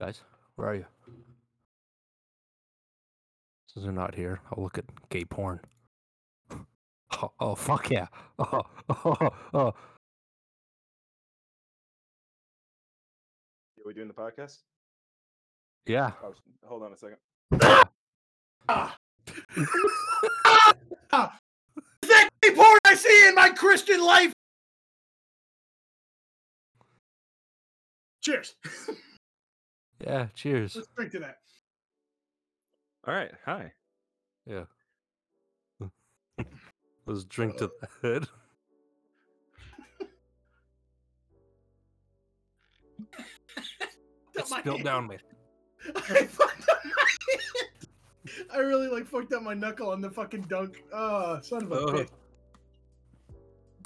Guys, where are you? Since they're not here, I'll look at gay porn. Oh, oh fuck yeah. Oh, oh, oh. Are we doing the podcast? Yeah. Oh, hold on a second. Ah. Is that gay porn I see in my Christian life? Cheers. Yeah, cheers. Let's drink to that. All right. Hi. Yeah. Let's drink to uh. that. Up my Spill hand. down me. I fucked up my hand. I really like fucked up my knuckle on the fucking dunk. Oh, son of a Ugh. bitch.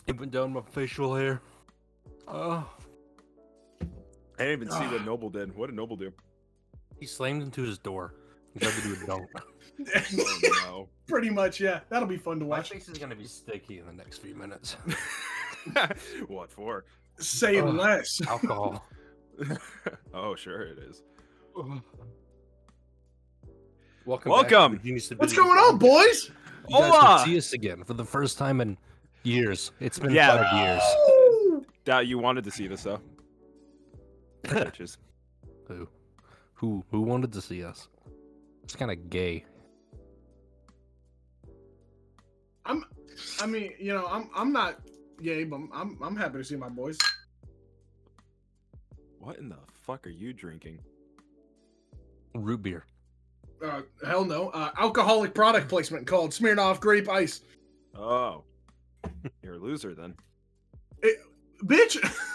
It went down my facial hair. Oh. I didn't even see what. Noble did. What did Noble do? He slammed into his door. He tried to do a dunk. Oh Pretty much, yeah. That'll be fun to My watch. face is gonna be sticky in the next few minutes. what for? Say Ugh. less. Alcohol. oh, sure it is. Welcome. Welcome. What's going on, boys? You Hola. see us again for the first time in years. It's been Yeah. five years. Woo! Doubt you wanted to see this though. Bitches. Who? Who? Who wanted to see us? It's kind of gay. I'm. I mean, you know, I'm. I'm not gay, but I'm. I'm happy to see my boys. What in the fuck are you drinking? Root beer. Uh, hell no. Uh, alcoholic product placement called Smirnoff Grape Ice. Oh. You're a loser then. Bitch.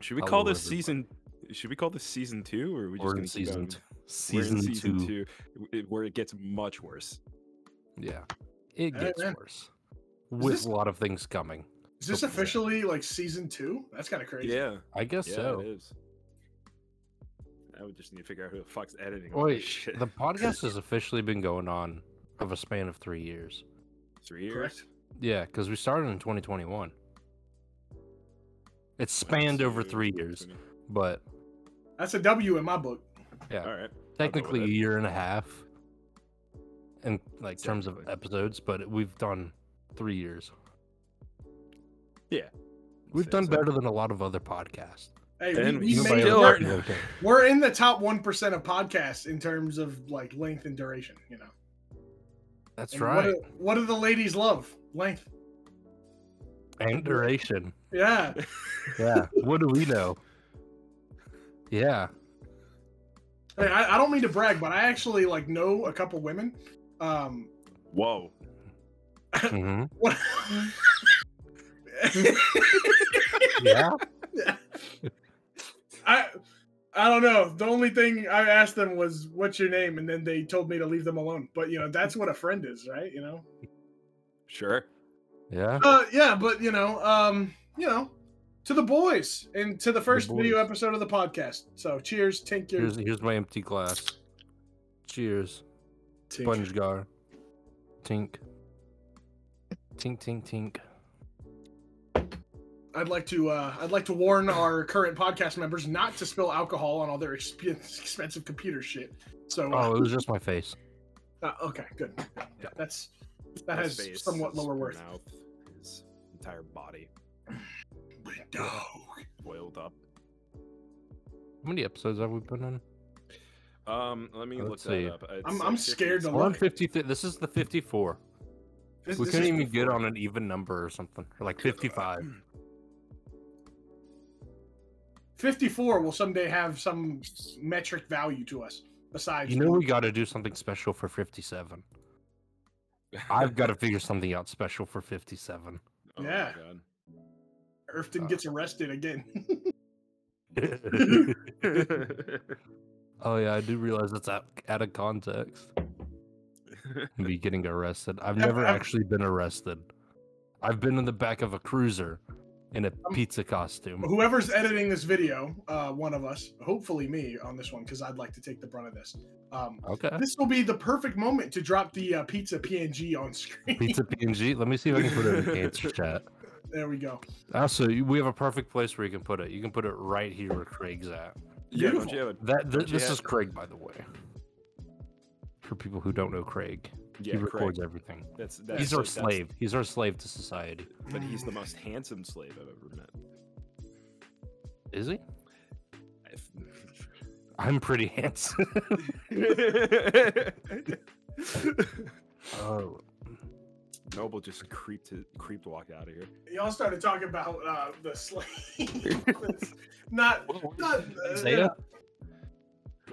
Should we Hello, call this everybody. season should we call this season two or are we just We're gonna keep season. going? T- We're in season, season two. two w- where it gets much worse. Yeah, it gets man. worse with this- a lot of things coming. Is this officially like season two? That's kind of crazy. Yeah. I guess Yeah, so. it is. I would just need to figure out who the fuck's editing all this shit. the podcast has officially been going on of a span of three years. Three years? Correct. Yeah, because we started in 2021. It spanned over three years, but That's a W in my book. yeah, All right. technically a year and a half in like terms of episodes, but we've done three years. Yeah. We've Say done so. better than a lot of other podcasts. Hey, And we, we we still made, still we're, we're in the top one percent of podcasts in terms of like length and duration. You know. That's And right. What do, what do the ladies love? Length. And duration. Yeah. Yeah. what do we know? Yeah. Hey, I, I don't mean to brag, but I actually like know a couple women. Um, Whoa. hmm what? Yeah. I I don't know. The only thing I asked them was, "What's your name?" and then they told me to leave them alone. But you know, that's what a friend is, right? You know. Sure. Yeah. Uh, yeah, but you know, um, you know, to the boys and to the first video episode of the podcast. So, cheers, tink your Here's here's my empty glass. Cheers. tink. Sponge gar. Tink. Tink tink tink. I'd like to uh, I'd like to warn our current podcast members not to spill alcohol on all their exp- expensive computer shit. So, uh, Oh, it was just my face. uh, okay, good. Yeah, Yeah. that's that His has face, somewhat lower worth. Mouth, his entire body Dog. boiled up. How many episodes have we been in? Um, let me Let's look see. that up. It's I'm- like I'm 50 scared to. We're on look. 50. This is the 54. This, We this couldn't is even get on an even number or something. Or like 55. 54 will someday have some metric value to us besides You know we got to do something special for 57. I've got to figure something out special for 57. Oh my Yeah. God. Irfton Uh, gets arrested again. oh yeah, I do realize that's out, out of context. Me getting arrested. I've never actually been arrested. I've been in the back of a cruiser in a Um, pizza costume. Whoever's editing this video, uh, one of us, hopefully me on this one, because I'd like to take the brunt of this. Um, Okay. this will be the perfect moment to drop the uh, pizza PNG on screen. Pizza PNG. Let me see if I can put it in the answer chat. There we go. Also, we have a perfect place where you can put it. You can put it right here where Craig's at. Yeah, don't Beautiful. you have a That th- this is Craig, by the way. For people who don't know Craig, yeah, he records Craig. everything. That's, that's He's our that's- slave. He's our slave to society. but he's the most handsome slave I've ever met. Is he? If- I'm pretty handsome. oh, Noble just creeped to, creeped walk out of here. Y'all started talking about uh, the slave. Not, not uh, Zeta?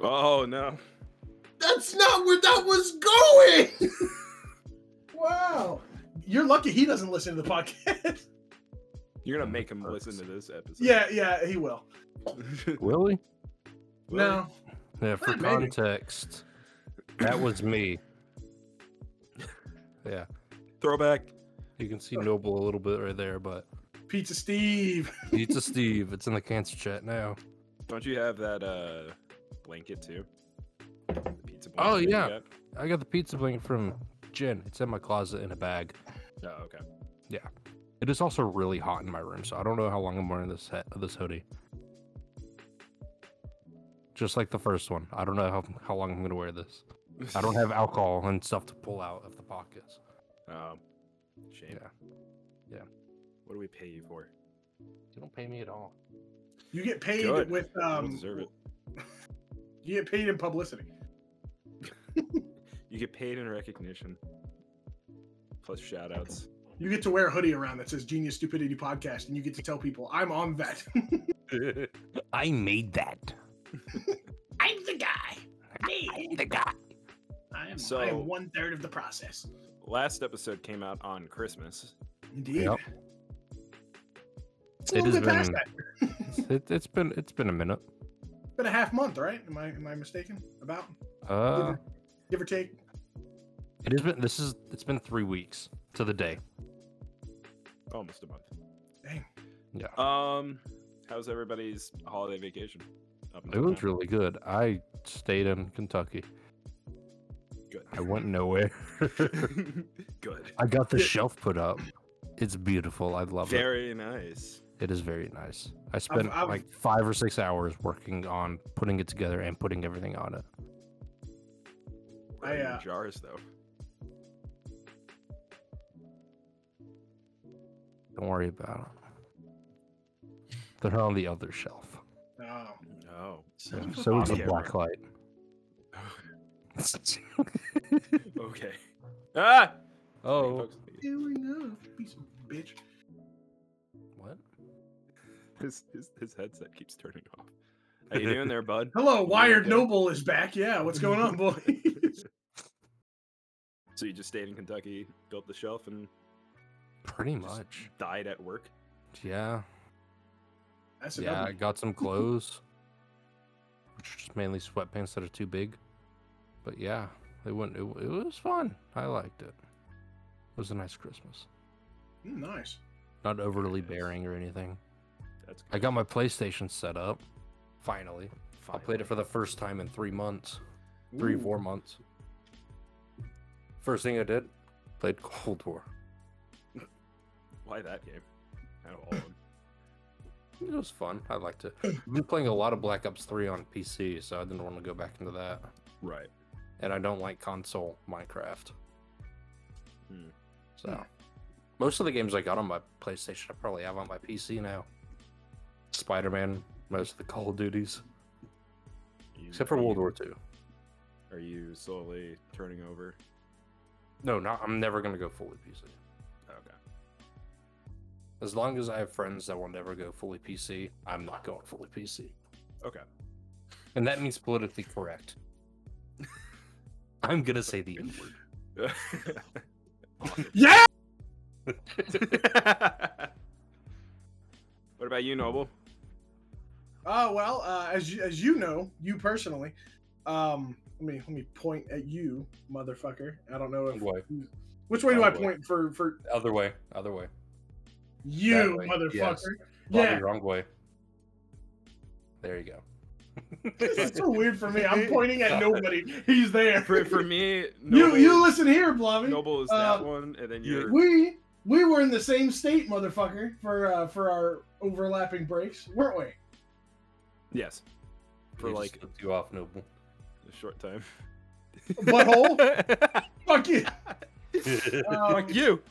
Oh no! That's not where that was going. wow. You're lucky he doesn't listen to the podcast. You're gonna make him listen to this episode. yeah, yeah, he will. will he? No. Yeah, for maybe. context, that was me. Yeah, Throwback. you can see Noble a little bit right there, but Pizza Steve. Pizza Steve, it's in the cancer chat now. Don't you have that uh blanket too? The pizza Oh, blanket that you yeah. got? I got the pizza blanket from Jen. It's in my closet in a bag. Oh, okay. Yeah, it is also really hot in my room, so I don't know how long I'm wearing this hat, this hoodie. Just like the first one, I don't know how, how long I'm gonna wear this. I don't have alcohol and stuff to pull out of the pockets. Um, shame. Yeah. Yeah. What do we pay you for? You don't pay me at all. You get paid Good. with You um. deserve it. You get paid in publicity. You get paid in recognition. Plus shout outs. You get to wear a hoodie around that says Genius Stupidity Podcast, and you get to tell people, I'm on that. I made that. I'm the guy. I'm the guy. I am, I am one third of the process. Last episode came out on Christmas. Indeed. Yep. It's a It little has bit past been- that. It, it's been it's been a minute. It's been a half month, right? Am I am I mistaken? About Uh, or, give or take. it has been. This is. It's been three weeks to the day. Almost a month. Dang. Yeah. Um, how's everybody's holiday vacation? Up It was now? really good. I stayed in Kentucky. good. I went nowhere. good. I got the shelf put up. It's beautiful. I love it. Very nice. It is very nice. I spent I've- like five or six hours working on putting it together and putting everything on it. What are your uh, jars though. Don't worry about them. They're on the other shelf. Oh. No. So, Sounds so is the Okay, black light. okay. Ah. oh. Folks, Doing up, piece of bitch. What? His, his his headset keeps turning off. How you doing there, bud? Hello, Wired? Noble is back. Yeah, what's going on, boy? So you just stayed in Kentucky, built the shelf, and Pretty much. died at work. Yeah. That's a Yeah, I W. got some clothes. which are just mainly sweatpants that are too big. But yeah, it went. It, it was fun. I liked it. It was a nice Christmas. Mm, nice. Not overly Nice. bearing or anything. That's I got my PlayStation set up. Finally, I played it for the first time in three months, three Ooh. four months. First thing I did, played Cold War. Why that game? Out of all of them. It was fun. I liked it. I've been playing a lot of Black Ops 3 on PC, so I didn't want to go back into that. Right. And I don't like console Minecraft. Hmm. So, most of the games I got on my PlayStation, I probably have on my PC now. Spider Man, most of the Call of Duties, You- except for World you- War II. Are you slowly turning over? No, not. I'm never gonna go fully PC. Okay. As long as I have friends that will never go fully PC, I'm not going fully PC. Okay. And that means politically correct. I'm gonna say the N word. Yeah. what about you, Noble? Oh well, uh, as you, as you know, you personally, um, let me let me point at you, motherfucker. I don't know if Way. which way do I Other way. point for for Other way. Other way. you, way, motherfucker? yes. Bobby, Yeah, wrong way. There you go. this is so weird for me. I'm pointing at nobody. He's there. For, for me, you Noble, you listen here, Blobby. Noble is Uh, that one, and then you- We we were in the same state, motherfucker, for uh, for our overlapping breaks, weren't we? Yes. For He just like flipped you off, Noble. a short time. Butthole. Fuck you. Fuck you.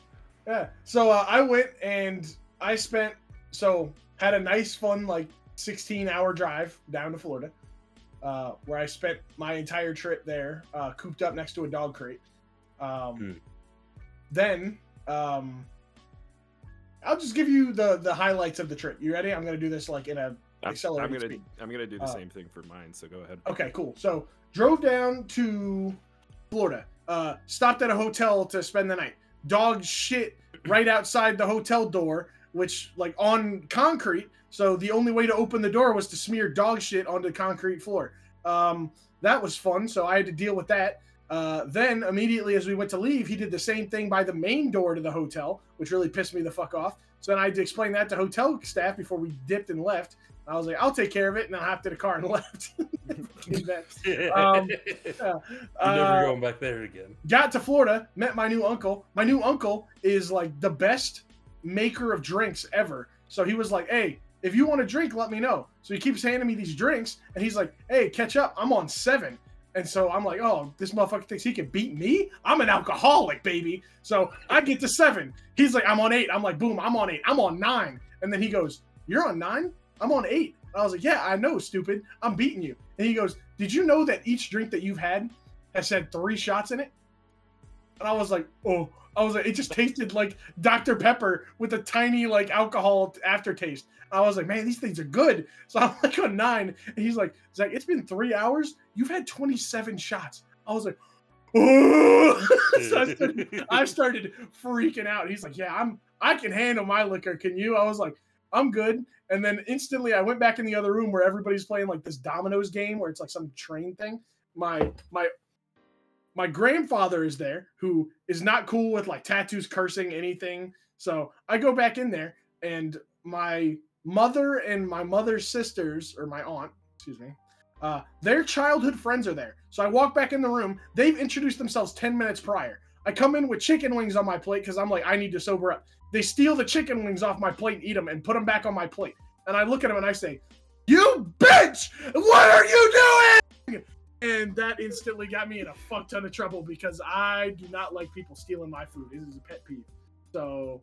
Yeah. So uh, I went and I spent so had a nice fun like 16 hour drive down to Florida, uh, where I spent my entire trip there, uh, cooped up next to a dog crate. Um, Hmm. Then um, I'll just give you the the highlights of the trip. You ready? I'm gonna do this like in a I'm, I'm gonna speed. I'm gonna do the Uh, same thing for mine. So go ahead. Okay, cool. So drove down to Florida. Uh, stopped at a hotel to spend the night. Dog shit right outside the hotel door, which like on concrete. So the only way to open the door was to smear dog shit onto the concrete floor. Um, that was fun. So I had to deal with that. Uh, then immediately as we went to leave, he did the same thing by the main door to the hotel, which really pissed me the fuck off. So then I had to explain that to hotel staff before we dipped and left. I was like, "I'll take care of it," and I hopped in the car and left. Um, You're Uh, never going back there again. got to Florida, met my new uncle. My new uncle is like the best maker of drinks ever. So he was like, "Hey, if you want a drink, let me know." So he keeps handing me these drinks, and he's like, "Hey, catch up. I'm on seven. And so I'm like, "Oh, this motherfucker thinks he can beat me? I'm an alcoholic, baby." So I get to seven. He's like, "I'm on eight. I'm like, "Boom, I'm on eight. I'm on nine. And then he goes, "You're on nine? I'm on eight. And I was like, "Yeah, I know, stupid. I'm beating you." And he goes, "Did you know that each drink that you've had has had three shots in it?" And I was like, oh, I was like, it just tasted like Dr. Pepper with a tiny like alcohol aftertaste. I was like, man, these things are good. So I'm like on nine, and he's like, Zach, it's been three hours. You've had 27 shots. I was like, so I started, I started freaking out. He's like, yeah, I'm, I can handle my liquor. Can you? I was like, I'm good. And then instantly, I went back in the other room where everybody's playing like this dominoes game where it's like some train thing. My my my grandfather is there who is not cool with like tattoos cursing anything. So i go back in there and my mother and my mother's sisters or my aunt excuse me uh, their childhood friends are there. So i walk back in the room. They've introduced themselves 10 minutes prior. I come in with chicken wings on my plate because i'm like i need to sober up they steal the chicken wings off my plate and eat them and put them back on my plate and i look at them and i say you bitch what are you doing and that instantly got me in a fuck ton of trouble because I do not like people stealing my food. This is a pet peeve. So,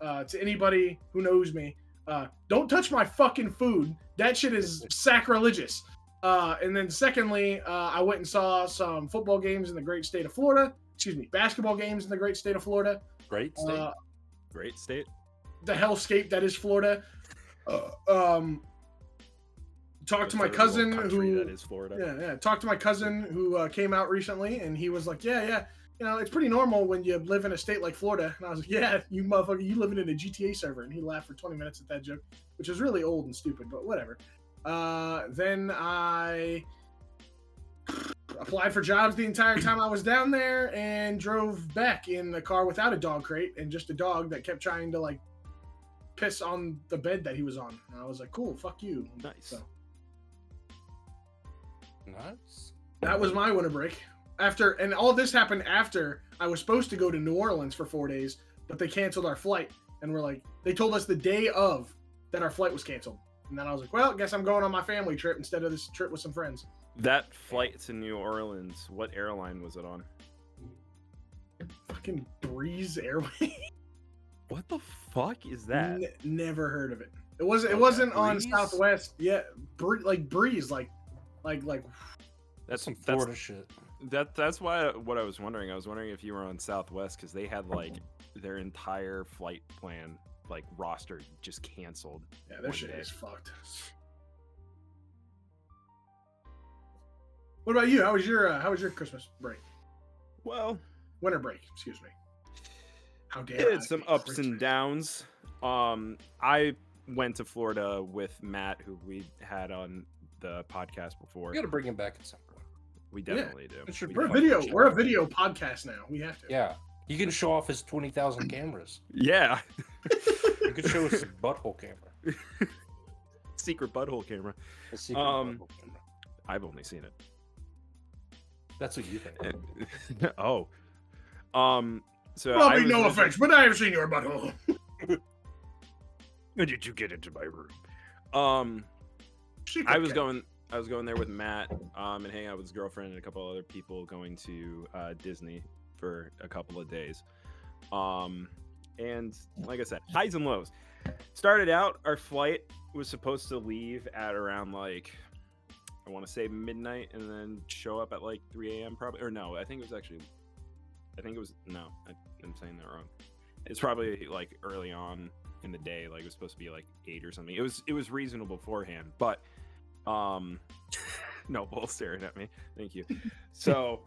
uh, to anybody who knows me, uh, don't touch my fucking food. That shit is sacrilegious. Uh, and then, secondly, uh, I went and saw some football games in the great state of Florida. Excuse me, basketball games in the great state of Florida. Great state. Great state. the hellscape that is Florida. Uh, um, talked to my cousin who that is Florida. Yeah, yeah. Talked to my cousin who uh, came out recently, and he was like, "Yeah, yeah, you know, it's pretty normal when you live in a state like Florida." And I was like, "Yeah, you motherfucker, you living in a GTA server." And he laughed for 20 minutes at that joke, which is really old and stupid, but whatever. Uh, then I applied for jobs the entire time I was down there, and drove back in the car without a dog crate and just a dog that kept trying to like piss on the bed that he was on. And I was like, "Cool, fuck you." Nice. So. nice. That was my winter break. After and all this happened after I was supposed to go to New Orleans for four days, but they canceled our flight. And we're like, they told us the day of that our flight was canceled. And then I was like, well, guess I'm going on my family trip instead of this trip with some friends. That flight to New Orleans, what airline was it on? Fucking Breeze Airways. What the fuck is that? N- never heard of it. It wasn't. It Okay, wasn't on Breeze? Southwest. Yeah, Bree- like Breeze, like, like, like. That's some that's- Florida shit. That that's why what I was wondering. I was wondering if you were on Southwest because they had like their entire flight plan like roster just canceled. Yeah, their shit day. is fucked. What about you? How was your uh, How was your Christmas break? Well, Winter break, excuse me. How dare it I had some be ups and Christmas. downs. Um, I went to Florida with Matt, who we had on the podcast before. You got to bring him back at some point. We definitely do. It should We We're a video. We're a video podcast now. We have to. Yeah. You can show off his 20,000 cameras. Yeah, You could show us his butthole camera. secret butthole camera. His secret Um, butthole camera. I've only seen it. That's what you think. oh, um. So I Probably was no with- offense, but I have seen your butthole. When did you get into my room? Um, Secret I was cat. going. I was going there with Matt, um, and hanging out with his girlfriend and a couple other people going to uh, Disney for a couple of days. Um, and like I said, highs and lows. Started out, our flight was supposed to leave at around like I want to say midnight, and then show up at like 3 a.m. Probably, or no, I think it was actually. I think it was no. I, I'm saying that wrong. It's probably like early on in the day, like it was supposed to be like eight or something. It was it was reasonable beforehand, but um, no, both staring at me. Thank you. So,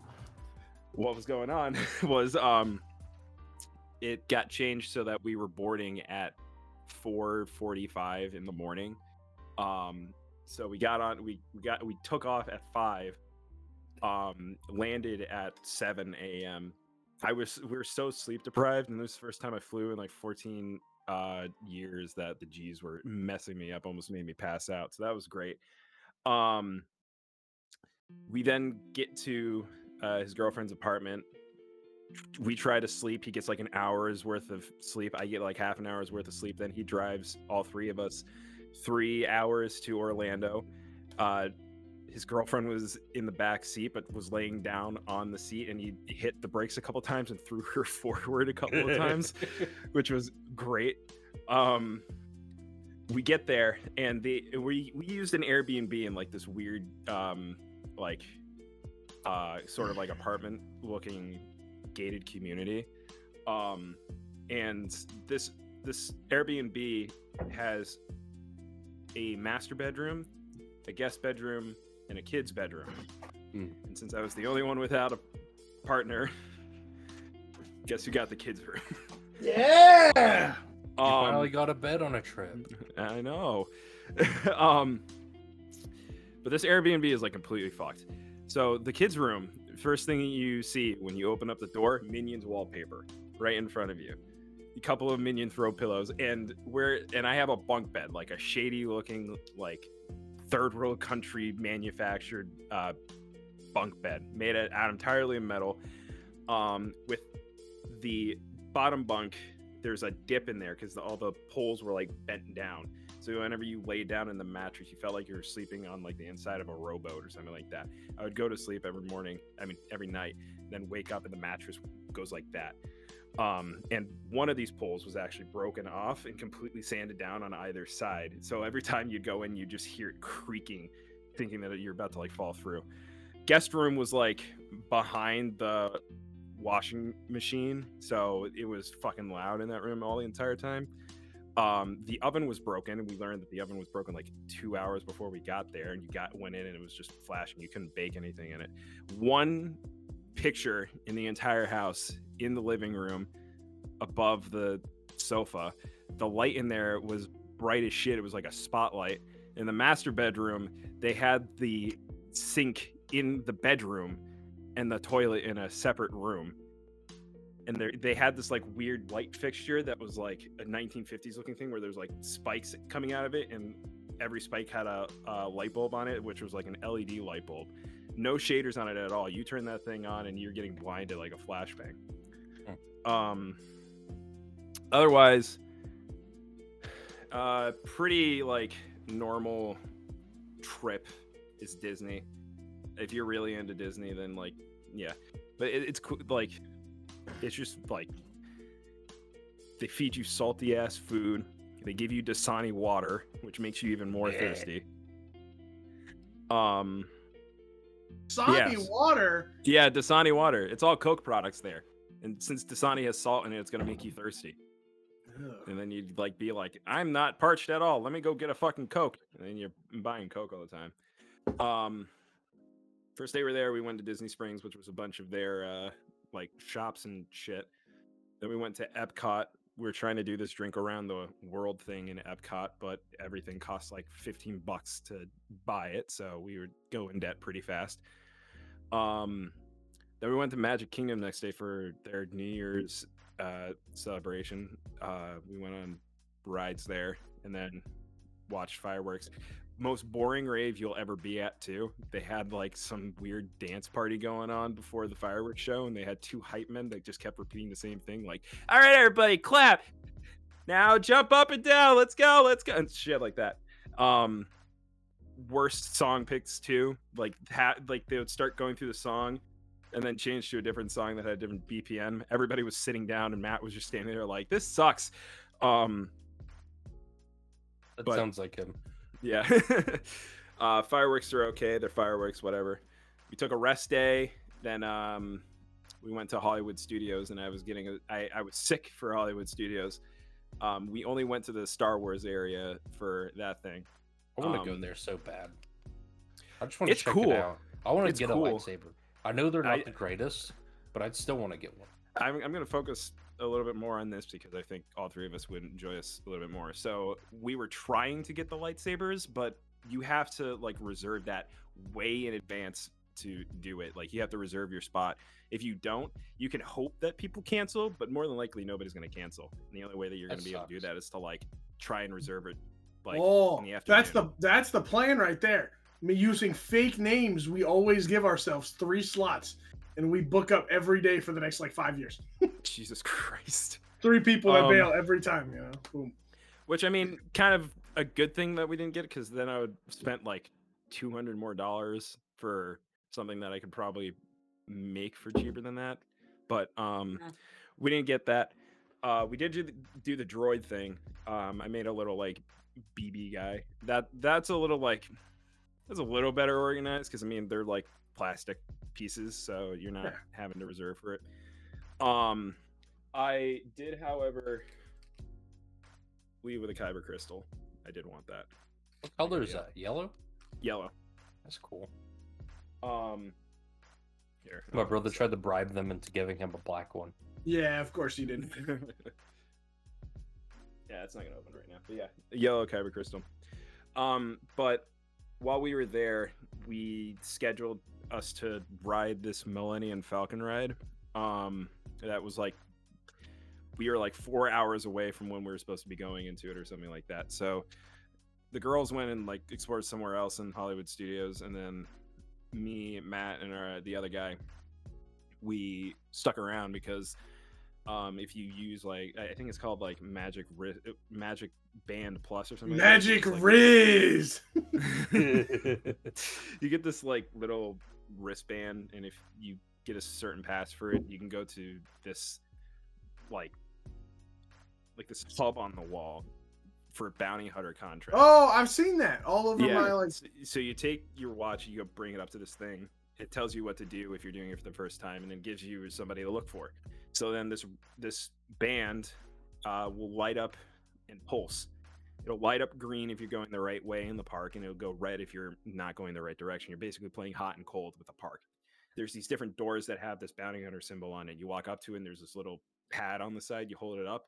what was going on was um, it got changed so that we were boarding at 4:45 in the morning. Um, so we got on. We, we got we took off at five. Um, landed at 7 a.m. I was we were so sleep deprived, and this is the first time I flew in like 14 uh years that the G's were messing me up, almost made me pass out. So that was great. Um, we then get to uh, his girlfriend's apartment. We try to sleep. He gets like an hour's worth of sleep. I get like half an hour's worth of sleep. Then he drives all three of us three hours to Orlando. Uh, his girlfriend was in the back seat, but was laying down on the seat, and he hit the brakes a couple times and threw her forward a couple of times, which was great. Um, we get there, and they we we used an Airbnb in like this weird, um, like, uh, sort of like apartment looking gated community. Um, and this this Airbnb has a master bedroom, a guest bedroom, and a kid's bedroom. Hmm. And since I was the only one without a partner, guess who got the kids' room? Yeah. You finally Um, got a bed on a trip. I know. um, but this Airbnb is like completely fucked. So the kids' room, first thing you see when you open up the door, Minions wallpaper right in front of you. A couple of Minion throw pillows, and where and I have a bunk bed, like a shady looking, like third world country manufactured uh, bunk bed made it out entirely of metal. Um, with the bottom bunk, there's a dip in there because all the poles were like bent down. So whenever you lay down in the mattress, you felt like you were sleeping on like the inside of a rowboat or something like that. I would go to sleep every morning, I mean every night, then wake up and the mattress goes like that. Um, and one of these poles was actually broken off and completely sanded down on either side. So every time you'd go in, you just hear it creaking, thinking that you're about to like fall through. Guest room was like behind the washing machine, so it was fucking loud in that room all the entire time. Um, the oven was broken, and we learned that the oven was broken like two hours before we got there. And you got went in, and it was just flashing. You couldn't bake anything in it. One picture in the entire house in the living room above the sofa. The light in there was bright as shit. It was like a spotlight. In the master bedroom, they had the sink in the bedroom and the toilet in a separate room. And they had this like weird light fixture that was like a 1950s looking thing where there's like spikes coming out of it, and every spike had a, a light bulb on it, which was like an LED light bulb. No shaders on it at all. You turn that thing on, and you're getting blinded like a flashbang. Um. Otherwise, uh, pretty like normal trip is Disney. If you're really into Disney, then like yeah, but it, it's cool. Like it's just like they feed you salty ass food. They give you Dasani water, which makes you even more Yeah. thirsty. Um, Soggy Yes. water. yeah, Dasani water. It's all Coke products there, and since Dasani has salt in it, it's gonna make you thirsty. Ugh. And then you'd like be like, I'm not parched at all. Let me go get a fucking Coke. And then you're buying Coke all the time. Um first day we were there, we went to Disney Springs, which was a bunch of their uh like shops and shit. Then we went to Epcot. We were trying to do this drink around the world thing in Epcot, but everything costs like 15 bucks to buy it, so we would go in debt pretty fast. Um then we went to Magic Kingdom next day for their New Year's uh, celebration. Uh, we went on rides there and then watched fireworks. most boring rave you'll ever be at too. They had like some weird dance party going on before the fireworks show, and they had two hype men that just kept repeating the same thing, like, "All right, everybody, clap! Now jump up and down. Let's go, let's go," and shit like that. Um, worst song picks too. Like, ha- like they would start going through the song, and then change to a different song that had a different BPM. Everybody was sitting down, and Matt was just standing there like, "This sucks." Um, That But- sounds like him. yeah. uh, fireworks are okay. They're fireworks, whatever. We took a rest day. Then um, we went to Hollywood Studios, and I was getting a, I, I was sick for Hollywood Studios. Um, we only went to the Star Wars area for that thing. I want to go Um, there so bad. I just want to check cool. it out. I want to get cool. a lightsaber. I know they're not I- the greatest, but I'd still want to get one. I'm, I'm going to focus a little bit more on this because I think all three of us would enjoy this a little bit more. So we were trying to get the lightsabers, but you have to like reserve that way in advance to do it. Like you have to reserve your spot. If you don't, you can hope that people cancel, but more than likely nobody's going to cancel. And the only way that you're going to be able to do that is to like try and reserve it. Like oh, in the that's the that's the plan right there. I mean, using fake names, we always give ourselves three slots, and we book up every day for the next like five years. Jesus Christ. Three people that Um, bail every time. You know, boom. Which I mean, kind of a good thing that we didn't get because then I would spent like two hundred more dollars for something that I could probably make for cheaper than that. But um, we didn't get that. Uh, we did do the, do the droid thing. Um, I made a little like BB guy. That that's a little like that's a little better organized because I mean they're like plastic pieces, so you're not Yeah. having to reserve for it. Um, I did, however, leave with a kyber crystal. I did want that What color is Yeah. that? Yellow? yellow. That's cool. Um, here. My brother tried to bribe them into giving him a black one. Yeah, of course you did. yeah, it's not gonna open right now. But yeah, yellow kyber crystal. Um, but while we were there, we scheduled us to ride this Millennium Falcon ride. Um, that was like we were like four hours away from when we were supposed to be going into it or something like that. So the girls went and like explored somewhere else in Hollywood Studios, and then me, Matt, and our, the other guy, we stuck around because um, if you use like I think it's called like Magic Ri- uh, Magic Band Plus or something. Magic like- Riz. you get this like little wristband, and if you get a certain pass for it, you can go to this like like this hub on the wall for bounty hunter contracts. Oh, I've seen that all over yeah. my like. So you take your watch, you go bring it up to this thing. It tells you what to do if you're doing it for the first time, and then gives you somebody to look for. So then this this band uh, will light up and pulse. It'll light up green if you're going the right way in the park, and it'll go red if you're not going the right direction. You're basically playing hot and cold with the park. There's these different doors that have this bounty hunter symbol on it. You walk up to it, and there's this little pad on the side. You hold it up,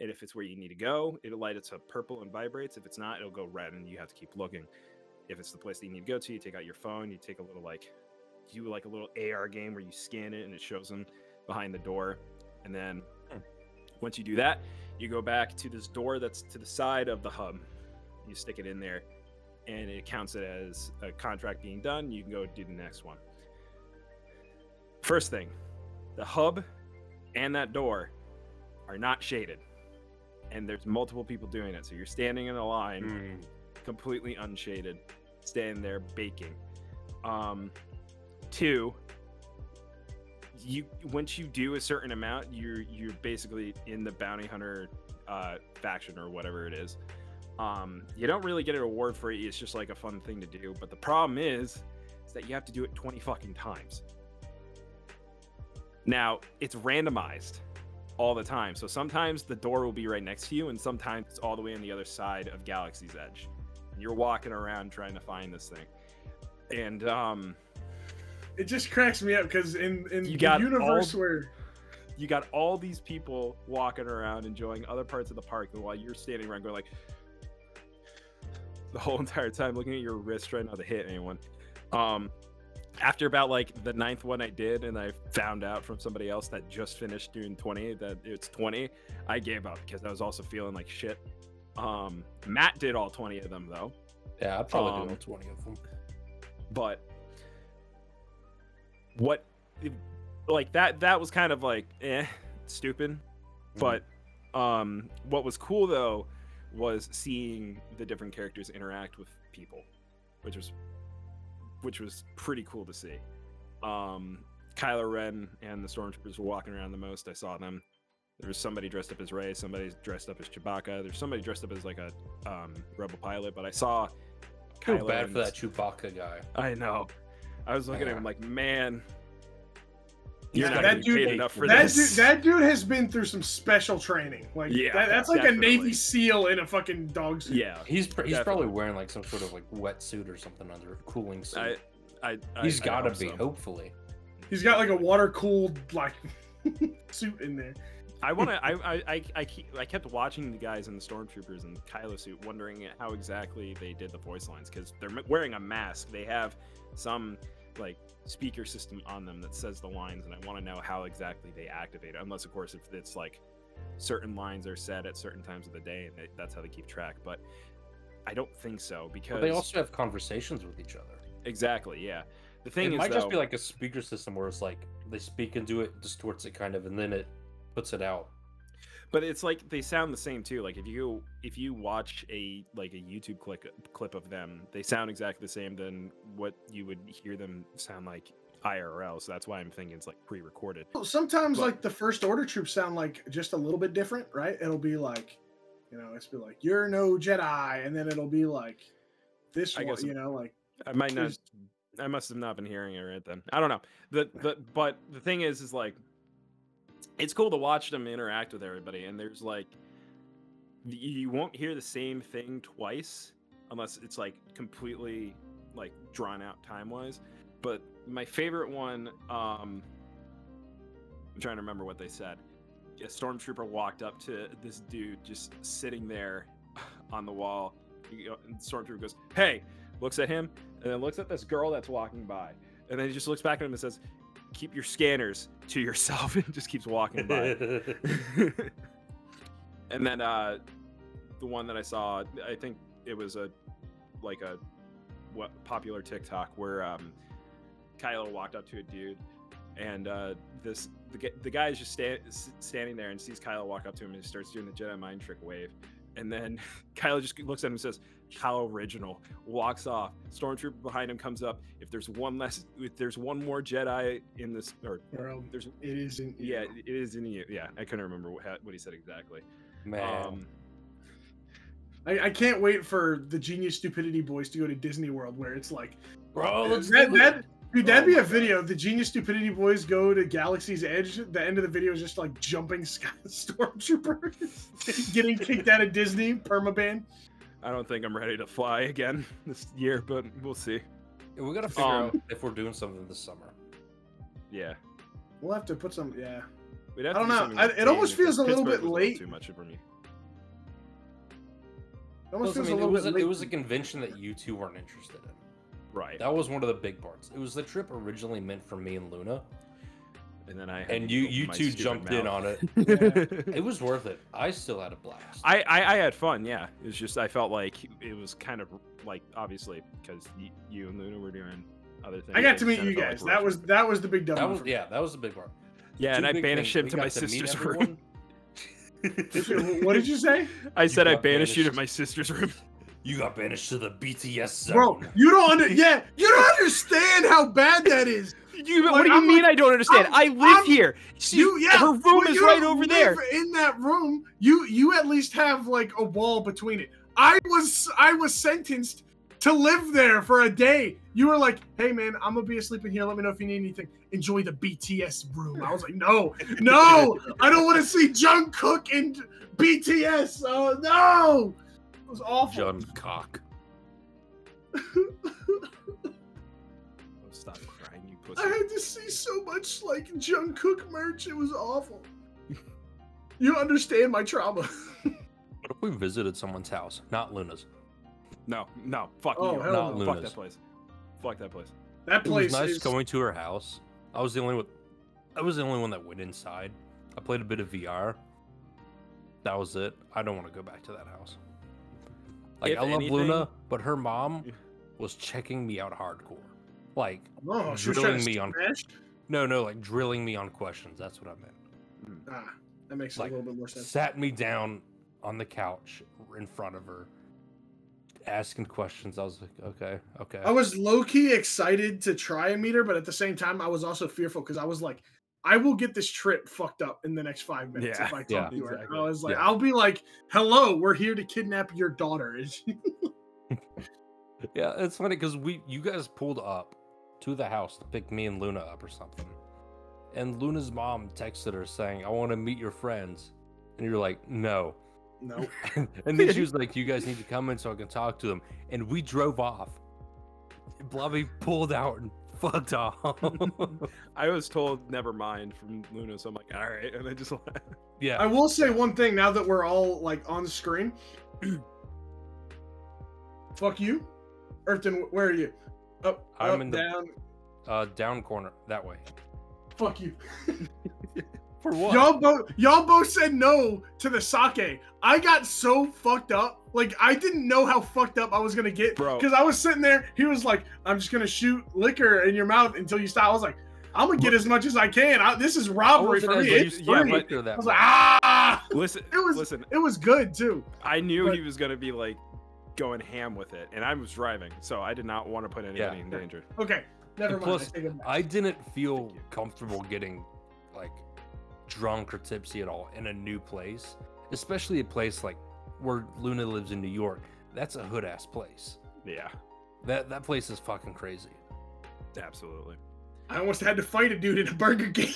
and if it's where you need to go, it'll light it up purple and vibrates. If it's not, it'll go red, and you have to keep looking. If it's the place that you need to go to, you take out your phone, you take a little like, do like a little AR game where you scan it and it shows them behind the door, and then Hmm. once you do that, you go back to this door that's to the side of the hub. You stick it in there, and it counts it as a contract being done. You can go do the next one. First thing, the hub and that door are not shaded, and there's multiple people doing it. So you're standing in a line Mm. completely unshaded, standing there baking. Um, two, you once you do a certain amount, you're you're basically in the bounty hunter uh, faction or whatever it is. Um, you don't really get an award for it. It's just like a fun thing to do. But the problem is, is that you have to do it 20 fucking times. Now it's randomized all the time. So sometimes the door will be right next to you, and sometimes it's all the way on the other side of Galaxy's Edge. You're walking around trying to find this thing. And um, It just cracks me up because in in You the universe all- where you got all these people walking around enjoying other parts of the park, and while you're standing around going like the whole entire time looking at your wrist trying not to hit anyone. Um, after about like the ninth one I did, and I found out from somebody else that just finished doing 20 that it's 20, I gave up because I was also feeling like shit. Um, Matt did all 20 of them though. Yeah, I'd probably Um, do all 20 of them. but what like that that was kind of like eh stupid but um what was cool though was seeing the different characters interact with people which was which was pretty cool to see um Kylo Ren and the stormtroopers were walking around the most i saw them there was somebody dressed up as Rey, somebody dressed up as Chewbacca. There's somebody dressed up as like a um, rebel pilot, but I saw. Feel Kylo bad for that Chewbacca guy. I know. I was looking at him like, man, you're Yeah, not that getting dude- paid enough for that this. dude, that dude has been through some special training. Like Yeah, that, that's like definitely. a Navy SEAL in a fucking dog suit. yeah, He's pr- he's Definitely. probably wearing like some sort of like wetsuit or something under a cooling suit. I, I, I he's I got to hope be, so. hopefully. He's got like a water cooled like suit in there. I want to. I, I, I, I, keep, I kept watching the guys in the stormtroopers and Kylo suit, wondering how exactly they did the voice lines because they're wearing a mask. They have some like speaker system on them that says the lines, and I want to know how exactly they activate it. Unless, of course, if it's like certain lines are said at certain times of the day, and they, that's how they keep track. But I don't think so because But they also have conversations with each other. exactly, yeah. The thing it is, might just be like a speaker system where it's like they speak into it, distorts it kind of, and then it puts it out. But it's like they sound the same too like if you if you watch a like a youtube clip clip of them they sound exactly the same than what you would hear them sound like irl so that's why i'm thinking it's like pre-recorded. Sometimes But- like the first order troops sound like just a little bit different, right? It'll be like, you know, it's be like you're no Jedi, and then it'll be like this I one, guess you know, like i might not i must have not been hearing it right then. I don't know. The the but the thing is is like it's cool to watch them interact with everybody and there's like you won't hear the same thing twice unless it's like completely like drawn out time wise but my favorite one um i'm trying to remember what they said. A stormtrooper walked up to this dude just sitting there on the wall. And stormtrooper goes hey looks at him and then looks at this girl that's walking by. And then he just looks back at him and says keep your scanners to yourself and just keeps walking by. And then uh the one that i saw i think it was a like a what popular tiktok where um kylo walked up to a dude and uh this the, the guy is just sta- standing there and sees kylo walk up to him and starts doing the jedi mind trick wave. And then kylo just looks at him and says how original walks off stormtrooper behind him comes up if there's one less if there's one more jedi in this or world. there's It isn't. yeah it is in you yeah i couldn't remember what, what he said exactly Man, um I, I can't wait for the genius stupidity boys to go to Disney World where it's like bro, let's that, do that, Dude, that'd Oh be my a God. video. The genius stupidity boys go to Galaxy's Edge. The end of the video is just like jumping sky stormtroopers getting kicked out of Disney permaban. I don't think i'm ready to fly again this year but we'll see We gotta figure Um, out if we're doing something this summer. yeah We'll have to put some. Yeah, We'd have I don't do know. I- it almost feels a little Pittsburgh bit late. too much for me it almost feels I mean, a it little was bit a, late. it was a convention that you two weren't interested in. right That was one of the big parts. It was the trip originally meant for me and Luna, and then i and you open you two stupid jumped in on it. Yeah. It was worth it. I still had a blast. I, I I had fun. Yeah, it was just I felt like it was kind of like obviously because y- you and Luna were doing other things. I got to meet you felt like guys. That was that was the big that was yeah, that was the big part. yeah, Two and I banished him to my got meet sister's room. what did you say, I said I got banished you to my sister's room. You got banished to the BTS zone. bro? You don't under. Yeah, you don't understand how bad that is. You, Like, what do you I'm mean like- I don't understand? I'm- I live I'm- here. She, You yeah. her room is right over there. In that room, you you at least have like a wall between it. I was I was sentenced to live there for a day. You were like, "Hey man, I'm gonna be asleep in here. Let me know if you need anything. Enjoy the BTS room." I was like, "No, no, I don't want to see Jungkook in BTS. Oh no, it was awful." John Cock. Oh, stop crying, you pussy. I had to see so much like John Jungkook merch. It was awful. You understand my trauma. What if we visited someone's house, not Luna's? No, no, fuck Oh, you. hell Not no. Fuck that place. Fuck that place. That It was nice is going to her house. I was the only one. I was the only one that went inside. I played a bit of VR. That was it. I don't want to go back to that house. Like If I love anything- Luna, but her mom was checking me out hardcore. Like Oh, she Drilling trying me on- smash? no, no, like drilling me on questions. That's what I meant. Ah, that makes Like, a little bit more sense. Sat me down on the couch in front of her, asking questions. I was like, okay, okay. I was low key excited to try and meet her, but at the same time, I was also fearful because I was like, I will get this trip fucked up in the next five minutes Yeah, if I talk yeah, to her. exactly. I was like, Yeah. I'll be like, hello, we're here to kidnap your daughter. Yeah, it's funny because we you guys pulled up to the house to pick me and Luna up or something. And Luna's mom texted her saying, I want to meet your friends. And you're like, no. no. and then she was like, You guys need to come in so I can talk to them. And we drove off. Blobby pulled out and fucked off. I was told never mind from Luna, so I'm like, all right, and I just left. yeah. I will say one thing now that we're all like on screen. Fuck you, Earthton. Where are you? Up, I'm up, in the- down. uh, down corner that way. Fuck you. For what? Y'all both y'all both said no to the sake. I got so fucked up. Like I didn't know how fucked up I was gonna get. Bro. Because I was sitting there, he was like, I'm just gonna shoot liquor in your mouth until you stop. I was like, I'm gonna get as much as I can. I, this is robbery for as me. used It's to yeah, free. but- I that was like, ah Listen, It was- listen. it was good too. I knew but- he was gonna be like going ham with it, and I was driving, so I did not want to put anybody in danger. Okay. Never And mind. plus, I take it back. I didn't feel comfortable getting like drunk or tipsy at all in a new place, especially a place like where Luna lives in New York. That's a hood ass place. Yeah, That that place is fucking crazy. absolutely. I almost had to fight a dude in a Burger King.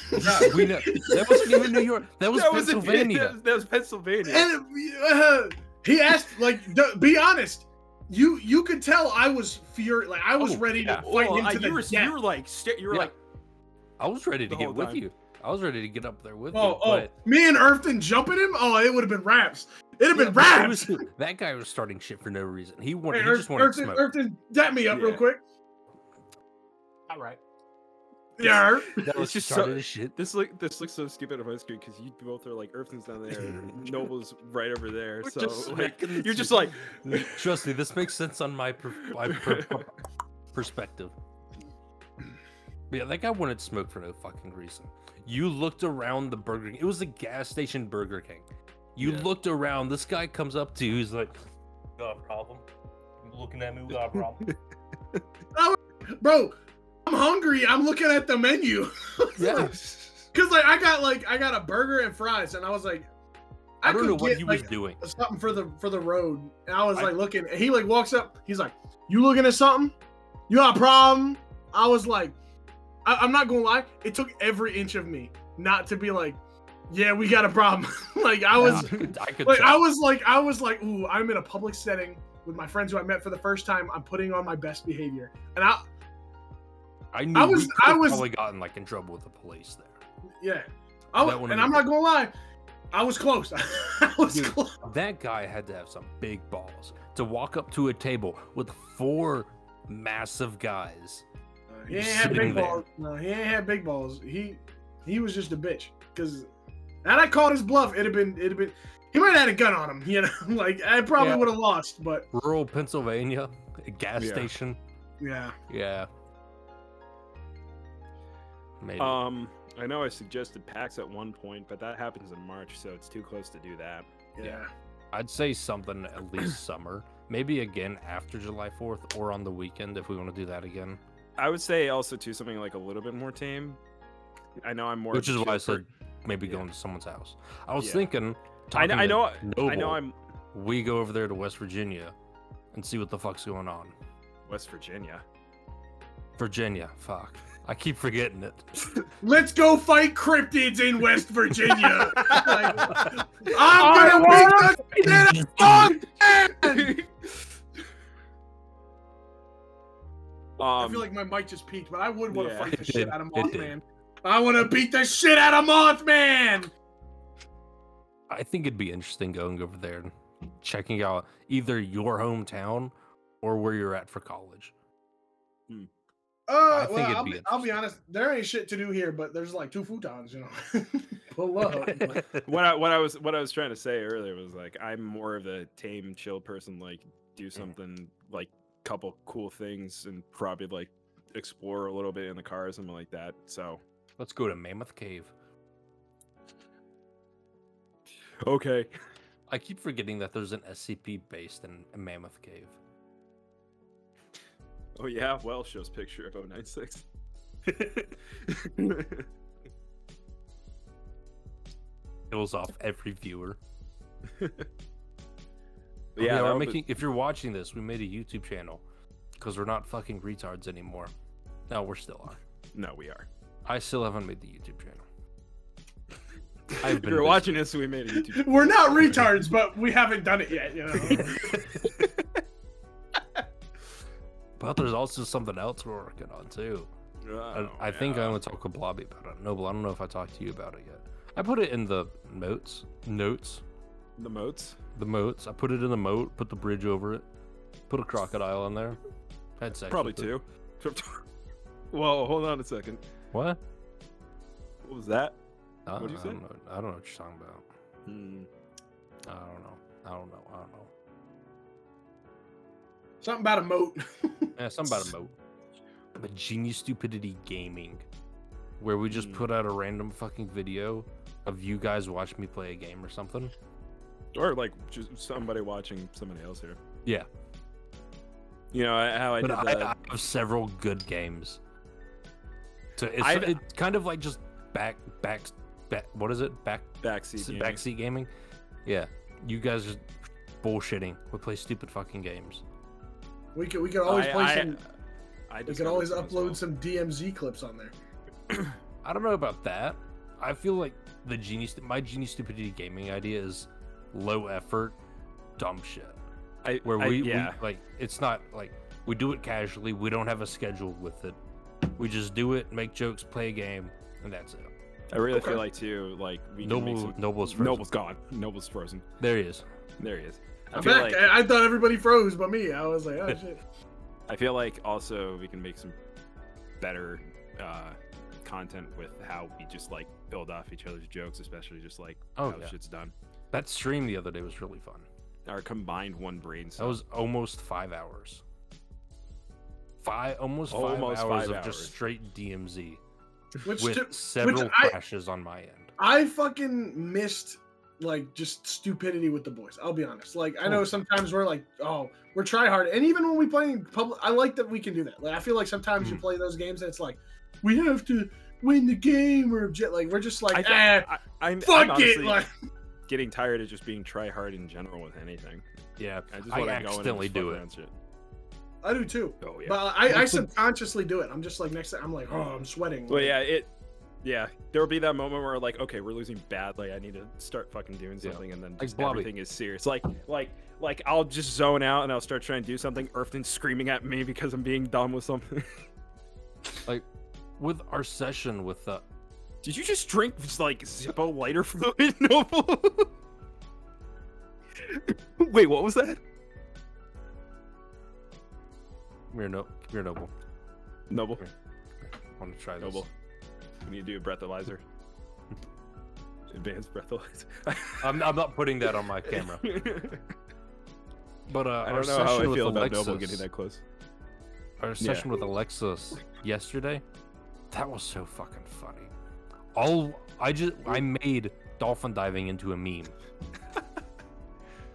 we know that wasn't even New York. That was that was in- Pennsylvania. that was- that was Pennsylvania. and uh, he asked, like, d- be honest. You you could tell I was furious. Like I was Oh, ready yeah. to fight Well, him I- to you were death. you were like sta- you were Yeah. like I was ready to get with time. you. I was ready to get up there with Oh, you. oh, but- me and Earthton jumping him? Oh, it would have been raps. It'd have Yeah, been raps. was- that guy was starting shit for no reason. He wanted. Hey, he Earth, just wanted Earthton, smoke. Earthton, dap me up real quick. All right. Yeah. That was It's just started so- his shit. this look this looks so stupid on my screen because you both are like Earthling's down there, Noble's right over there. We're so just like, you're just like Trust me, this makes sense on my, per- my per- per- perspective. But yeah, that guy wanted smoke for no fucking reason. You looked around the Burger King. It was a gas station Burger King. You Yeah. looked around. This guy comes up to you. He's like, "Got a problem? You looking at me? We got a problem?" Oh, bro, I'm hungry. I'm looking at the menu. yeah. Cause like I got like I got a burger and fries, and I was like, I don't could know what get, he like, was doing. something for the for the road. And I was I- like looking, and he like walks up. He's like, "You looking at something? You got a problem?" I was like, I, "I'm not gonna lie. It took every inch of me not to be like, yeah, we got a problem." like I was, I could, I could like I was like I was like, "Ooh, I'm in a public setting with my friends who I met for the first time. I'm putting on my best behavior." And I, I knew was- we could I was- probably gotten like in trouble with the police there. yeah, I was, and I'm not gonna lie, I was close. I was Dude, close. That guy had to have some big balls to walk up to a table with four massive guys. He ain't Just had big there. balls. No, he ain't had big balls. He he was just a bitch. Cause had I called his bluff, it'd have been it'd have been he might have had a gun on him, you know. like I probably Yeah. would have lost, but Rural Pennsylvania, a gas Yeah. station. yeah. Yeah. Maybe. um. I know I suggested PAX at one point, but that happens in March, so it's too close to do that. Yeah. I'd say something at least summer. Maybe again after July 4th or on the weekend if we want to do that again. I would say also too something like a little bit more tame. I know I'm more. Which is why I said maybe yeah. going to someone's house. I was Yeah. thinking. I talking know. I to know. I know. I'm. We go over there to West Virginia and see what the fuck's going on. West Virginia. Virginia, fuck. I keep forgetting it. Let's go fight cryptids in West Virginia. Like, I I'm gonna beat the shit out of man! I Um, feel like my mic just peaked, but I would want to yeah. fight the shit did. out of Mothman. I want to beat the shit out of Mothman. I think it'd be interesting going over there and checking out either your hometown or where you're at for college. Uh, I think well, it'd I'll be be, I'll be honest. There ain't shit to do here, but there's like two futons, you know. Pull up. what I what I was what I was trying to say earlier was like I'm more of a tame, chill person. Like do something like couple cool things and probably like explore a little bit in the car or something like that. So Let's go to Mammoth Cave. okay. I keep forgetting that there's an SCP based in Mammoth Cave. Oh yeah, well shows picture of 096. Kills off every viewer. But yeah, yeah, we're that'll be- If you're watching this, we made a YouTube channel because we're not fucking retards anymore. No, we're still are. no, we are. I still haven't made the YouTube channel. I've If been you're busy. watching this, we made a YouTube. We're not retards, but we haven't done it yet. You know. But there's also something else we're working on too. Oh, I, I think I yeah. only talked to Blobby about it. Noble, I don't know if I talked to you about it yet. I put it in the notes. Notes. The moats. The moats. I put it in the moat. Put the bridge over it. Put a crocodile in there. Had sex. Probably with it. two. Whoa, hold on a second. What? What was that? I, What'd you I say? Don't know, I don't know what you're talking about. Hmm. I don't know. I don't know. I don't know. Something about a moat. Yeah, something about a moat. But Genius Stupidity Gaming, where we just Hmm. put out a random fucking video of you guys watch me play a game or something. Or like just somebody watching somebody else here. Yeah. You know I- how I but did I, that. I have several good games. So it's, I- it's kind of like just back back back. What is it? Back backseat. gaming. backseat gaming. Yeah, you guys are bullshitting. We play stupid fucking games. we could we could always I- play I- some. I We could always upload well. some DMZ clips on there. I don't know about that. I feel like the genius, my genius stupidity gaming idea is low effort, dumb shit. I, Where I- we, yeah. we like, it's not like we do it casually. We don't have a schedule with it. We just do it, make jokes, play a game, and that's it. I really Okay. feel like too like we can Noble, some- Noble's frozen. Noble's gone. Noble's frozen. There he is. There he is. I I'm feel back. like I, I thought everybody froze but me. I was like, oh shit. I feel like also we can make some better uh, content with how we just like build off each other's jokes, especially just like Oh, how yeah. shit's done. That stream the other day was really fun. Our combined one brain That was almost five hours. Five, almost five Almost hours five of hours. just straight DMZ Which with to- several I- crashes on my end. I fucking missed like just stupidity with the boys. I'll be honest. Like I know Oh. sometimes we're like, oh, we're try hard, and even when we play in public, I like that we can do that. Like I feel like sometimes you Mm. play those games and it's like, we have to win the game or j- like we're just like, I, eh, I, I'm, fuck I'm honestly it. Like getting tired of just being try hard in general with anything. Yeah, I just I want to go in and accidentally do fuck it. I do too. Oh yeah. But I, I subconsciously do it. I'm just like next time I'm like, oh, I'm sweating. Well, yeah, it. Yeah, there will be that moment where like, okay, we're losing badly. I need to start fucking doing Yeah. something, and then just Blobby. everything is serious. Like, like, like I'll just zone out and I'll start trying to do something. Earthton's screaming at me because I'm being dumb with something. Like, with our session with the Did you just drink like Zippo lighter fluid, Noble? Wait, what was that? Come here, no, come here, Noble. Noble, I want to try this. Noble. We need to do a breathalyzer. Advanced breathalyzer. I'm, I'm not putting that on my camera. But uh, I don't know how I feel about Alexis, Noble getting that close. our session with Alexis yesterday, that was so fucking funny. All I just I made dolphin diving into a meme.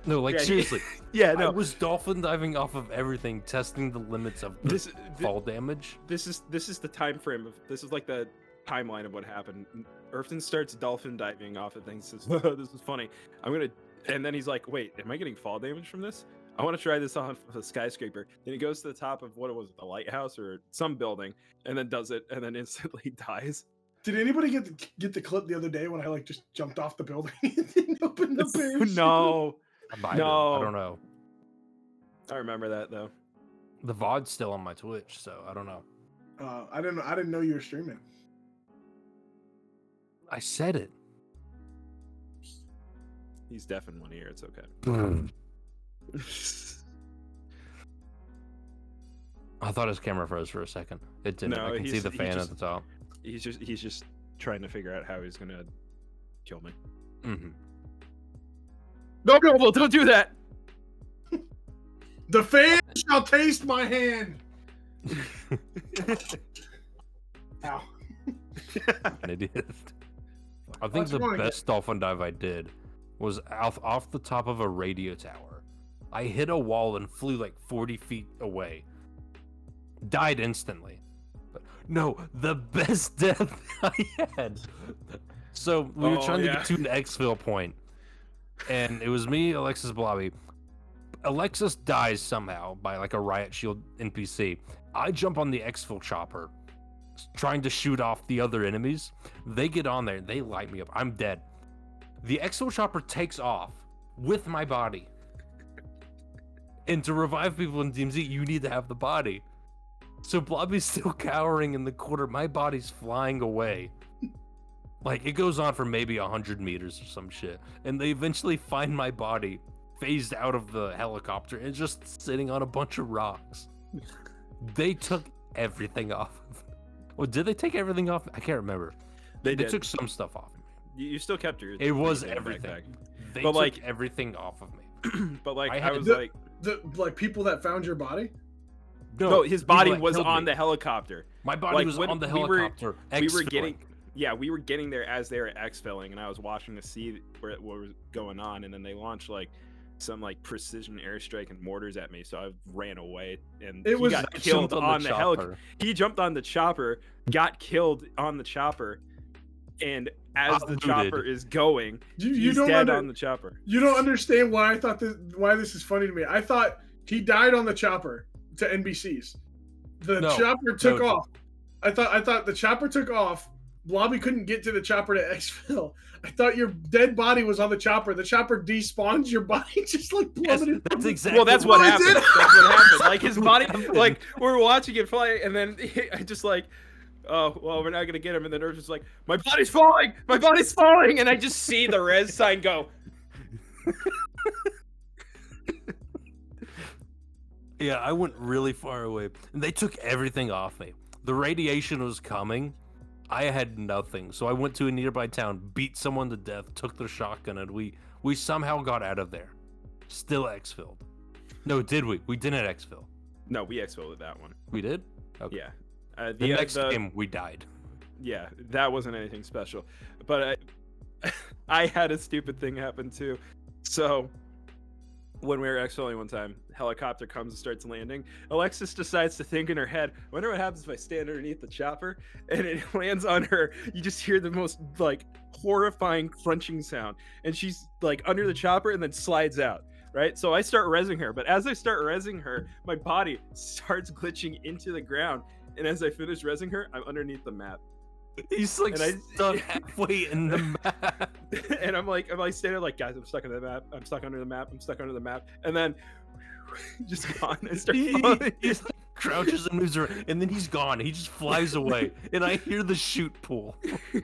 No, like Yeah, seriously, Yeah, I was dolphin diving off of everything, testing the limits of the This, thi- fall damage. this is this is the time frame of this is like the timeline of what happened. Earthton starts dolphin diving off of things. Says, "This is funny. I'm gonna," and then he's like, "Wait, am I getting fall damage from this? I want to try this on a skyscraper." Then he goes to the top of what it was, the lighthouse or some building, and then does it, and then instantly dies. Did anybody get the, get the clip the other day when I like just jumped off the building and didn't open the parachute? no, I might have, No. I don't know. I remember that though. The VOD's still on my Twitch, so I don't know. Uh, I didn't. I didn't know you were streaming. I said it. He's deaf in one ear. It's okay. I thought his camera froze for a second. It didn't. No, I can see the fan just- at the top. He's just he's just trying to figure out how he's gonna kill me. Mm-hmm. No, Noble, don't do that. The fan shall taste my hand. Ow. an idiot. I think the wrong? best dolphin dive I did was off off the top of a radio tower. I hit a wall and flew like 40 feet away. Died instantly. No, the best death I had. So we were Oh, trying to get to an exfil point, and it was me, Alexis Blobby. Alexis dies somehow by like a riot shield NPC. I jump on the exfil chopper, trying to shoot off the other enemies. They get on there, they light me up. I'm dead. The exfil chopper takes off with my body. And to revive people in DMZ, you need to have the body. So Blobby's still cowering in the corner. My body's flying away. Like it goes on for maybe a hundred meters or some shit, and they eventually find my body phased out of the helicopter and just sitting on a bunch of rocks. They took everything off. of Well, did they take everything off? I can't remember. They They did. took some stuff off. of me. You, you still kept your. It was everything. backpack. They But, took like- everything off of me. but like I I, had to was do- like, The like people that found your body. No, his body that was on me. the helicopter. My body like, was on the we were- helicopter. we were getting yeah we were getting there as they were exfilling and i was watching to see where what was going on and then they launched like some like precision airstrike and mortars at me so i ran away and It he was- got killed jumped on, the, helicopter he jumped on the chopper got killed on the chopper and as the Outlooted. chopper is going You, you he's don't dead under- on the chopper You don't understand why I thought this why this is funny to me. I thought he died on the chopper to NPC's. The No, chopper took no. off. I thought I thought the chopper took off. Blobby couldn't get to the chopper to exfil. I thought your dead body was on the chopper. The chopper despawns your body just like Yes, that's exactly. well that's what it happened did? that's what happened like his body like we're watching it fly and then i just like oh well we're not gonna get him and the nurse is like my body's falling my body's falling and i just see the res sign go Yeah, I went really far away. And they took everything off me. The radiation was coming. I had nothing. So I went to a nearby town, beat someone to death, took their shotgun, and we we somehow got out of there. Still exfilled. No, did we? We didn't exfil. no we exfilled with that one We did? Okay. yeah uh, The, the, next the- game we died. yeah that wasn't anything special but i i had a stupid thing happen too so when we were exfilling one time helicopter comes and starts landing alexis decides to think in her head I wonder what happens if i stand underneath the chopper and it lands on her you just hear the most like horrifying crunching sound and she's like under the chopper and then slides out right so i start resing her but as i start resing her my body starts glitching into the ground and as i finish resing her i'm underneath the map He's like And I- stuck halfway in the map. and I'm like, I'm like standing like, guys, I'm stuck on the map. I'm stuck under the map. I'm stuck under the map. And then just gone. I start He, falling. he's like crouches and moves around, and then he's gone. He just flies away, and I hear the chute pull.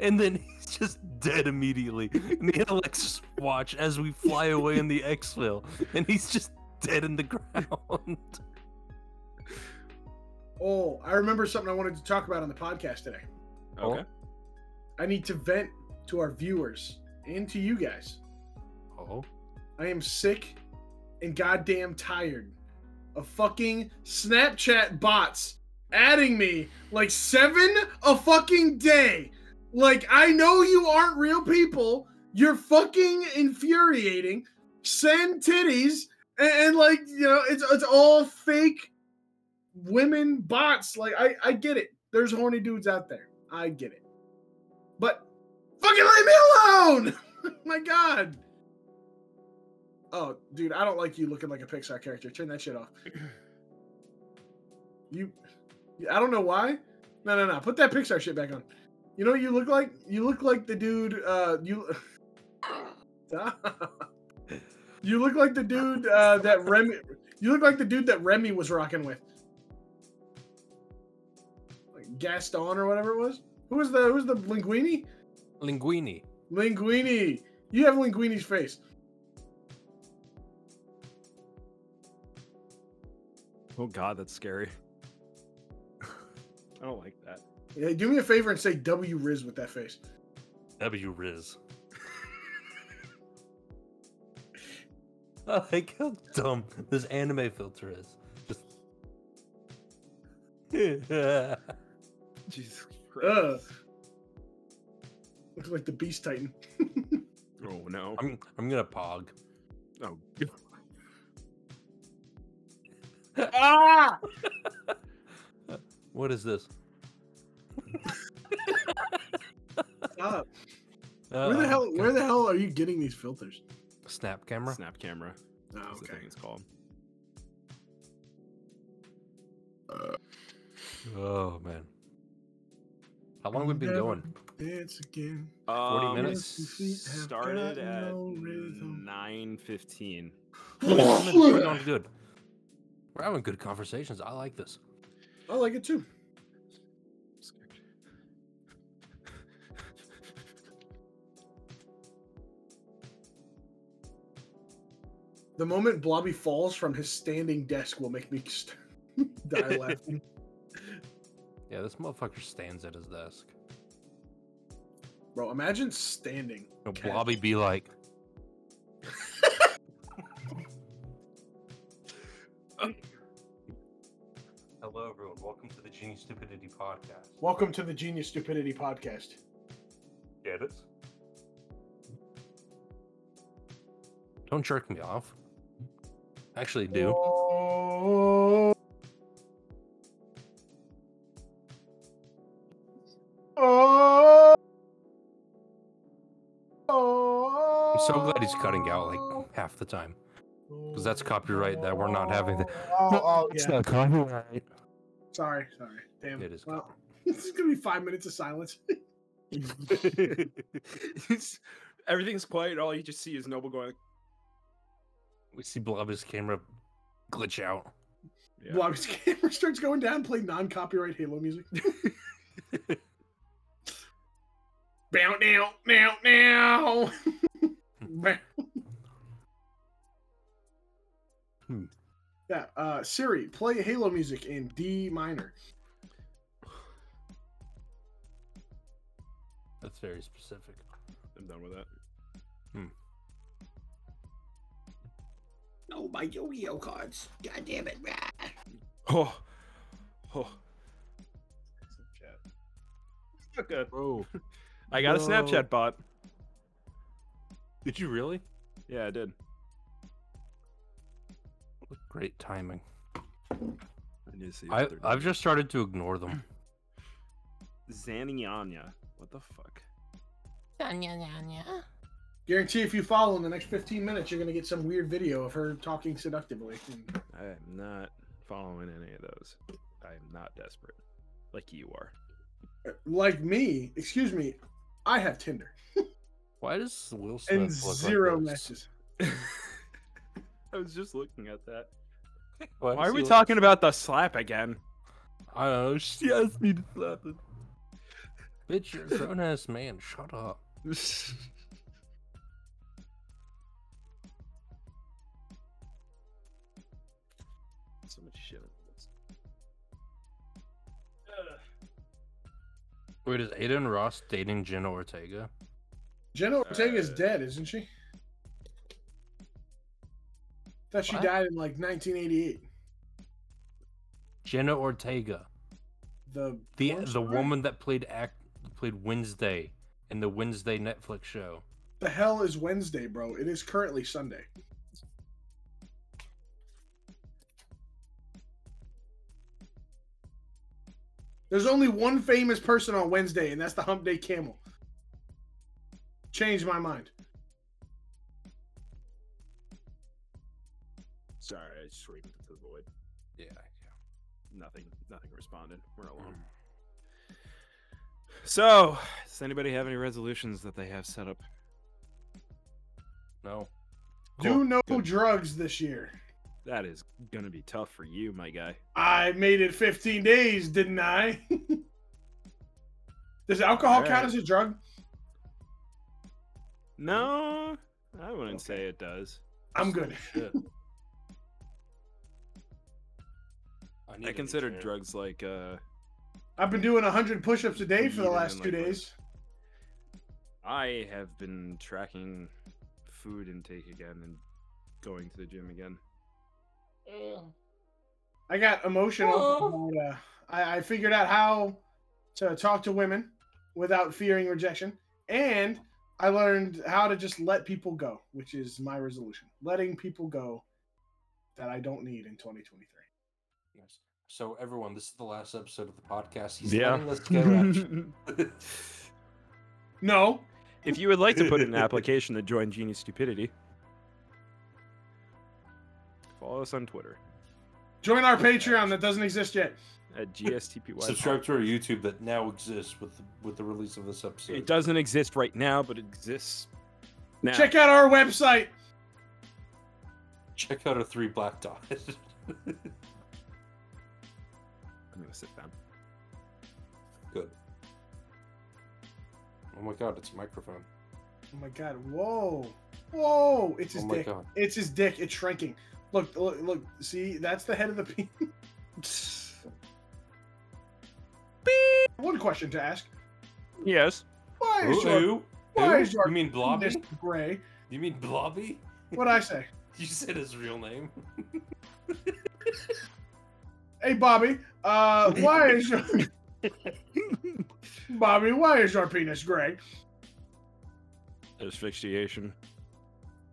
And then he's just dead immediately. Me and Alexis watch as we fly away in the exfil, and he's just dead in the ground. Oh, I remember something I wanted to talk about on the podcast today. Okay. Oh. I need to vent to our viewers and to you guys. Oh, I am sick and goddamn tired of fucking Snapchat bots adding me like seven a fucking day. Like, I know you aren't real people. You're fucking infuriating. Send titties and, and, like, you know, it's it's all fake women bots. Like, I, I get it. There's horny dudes out there. I get it. But fucking leave me alone! My god. Oh, dude, I don't like you looking like a Pixar character. Turn that shit off. You, I don't know why. No, no, no. Put that Pixar shit back on. You know what you look like? You look like the dude. Uh, you. you look like the dude uh, that Remy. You look like the dude that Remy was rocking with. Like Gaston or whatever it was. Who was the Who was the Linguini? Linguini. Linguini. You have Linguini's face. Oh God, that's scary. I don't like that. Yeah, do me a favor and say W Riz with that face. W Riz. I like how dumb this anime filter is. Just. Jesus Ugh. Looks like the Beast Titan. Oh no. I'm I'm gonna pog. Oh. Ah! What is this? Stop. Uh, Where the hell? Where the hell are you getting these filters? Snap camera. Snap camera. Oh, That's the okay. thing it's called. Oh man. How long have we been Never going? Dance again. 40 Um, minutes? have Started got at no rhythm. nine fifteen. We're going good. We're having good conversations. I like this. I like it too. The moment Blobby falls from his standing desk will make me st- die laughing. Yeah, this motherfucker stands at his desk. Bro, imagine standing. No, Blobby be like, Genius Stupidity Podcast. Welcome to the Genius Stupidity Podcast. Get it? Don't jerk me off. Actually, do. Oh. Oh. Oh. I'm so glad he's cutting out like half the time. Because that's copyright that we're not having. The... Oh, oh, It's yeah. not copyright. Sorry, sorry. Damn. It is Well, this is gonna be five minutes of silence. Everything's quiet. All you just see is Noble going. We see Blobby's camera glitch out. Yeah. Blobby's camera starts going down. Play non-copyright Halo music. Bow now, now, now. Bow. Hmm. Yeah, uh, Siri, play Halo music in D minor. That's very specific. I'm done with that. Oh, my Yu-Gi-Oh cards. God damn it, man. Oh, oh. Snapchat. Not good. Bro, I got a Snapchat bot. did you really? Yeah, I did. Great timing. I need to see. I, I've doing. just started to ignore them. Zanianya. What the fuck? Guarantee if you follow in the next 15 minutes, you're going to get some weird video of her talking seductively. I am not following any of those. I am not desperate, like you are. Uh, like me, excuse me, I have Tinder Why does Will Smith and look like zero this? matches. I was just looking at that. Why, Why are we he look- talking about the slap again? I don't know. She asked me to slap it. Bitch, you're a grown ass man. Shut up. so much shit. Wait, is Adin Ross dating Jenna Ortega? Jenna Ortega's Uh, dead, isn't she? Thought she What? died in like 1988. Jenna Ortega, The the porn the star? woman that played act played Wednesday in the Wednesday Netflix show. The hell is Wednesday, bro? It is currently Sunday. There's only one famous person on Wednesday, and that's the Hump Day Camel. Changed my mind. Sorry, I screamed into the void. Yeah. Nothing. Nothing responded. We're alone. Mm. So, does anybody have any resolutions that they have set up? No. Do no Good. drugs this year. That is gonna be tough for you, my guy. I made it 15 days, didn't I? Does alcohol count Alright. as a drug? No, I wouldn't Okay. say it does. I'm good. Shit. Need I to consider drugs like uh I've been doing 100 push-ups a day for the last two like, days. I have been tracking food intake again and going to the gym again. I got emotional. Oh. about, uh, I, I figured out how to talk to women without fearing rejection, and I learned how to just let people go, which is my resolution: letting people go that I don't need in 2023. Yes. So everyone, this is the last episode of the podcast. He's Yeah. letting us go. No, if you would like to put in an application to join Genius Stupidity, follow us on Twitter join our Patreon that doesn't exist yet. at GSTPY. Subscribe to our YouTube that now exists with the, with the release of this episode. It doesn't exist right now, but it exists now. Check out our website. Check out our three black dots. I'm gonna sit down. Good. Oh my god, it's a microphone. Oh my god! Whoa, whoa! It's his Oh my dick. god. It's his dick. It's shrinking. Look, look, look. See, that's the head of the penis. One question to ask: Yes. Why is Who? your Who? why Who? is your You mean Blobby? penis gray? You mean Blobby? What'd I say? You said his real name. Hey, Bobby. Uh, why is your Bobby? Why is your penis gray? Asphyxiation.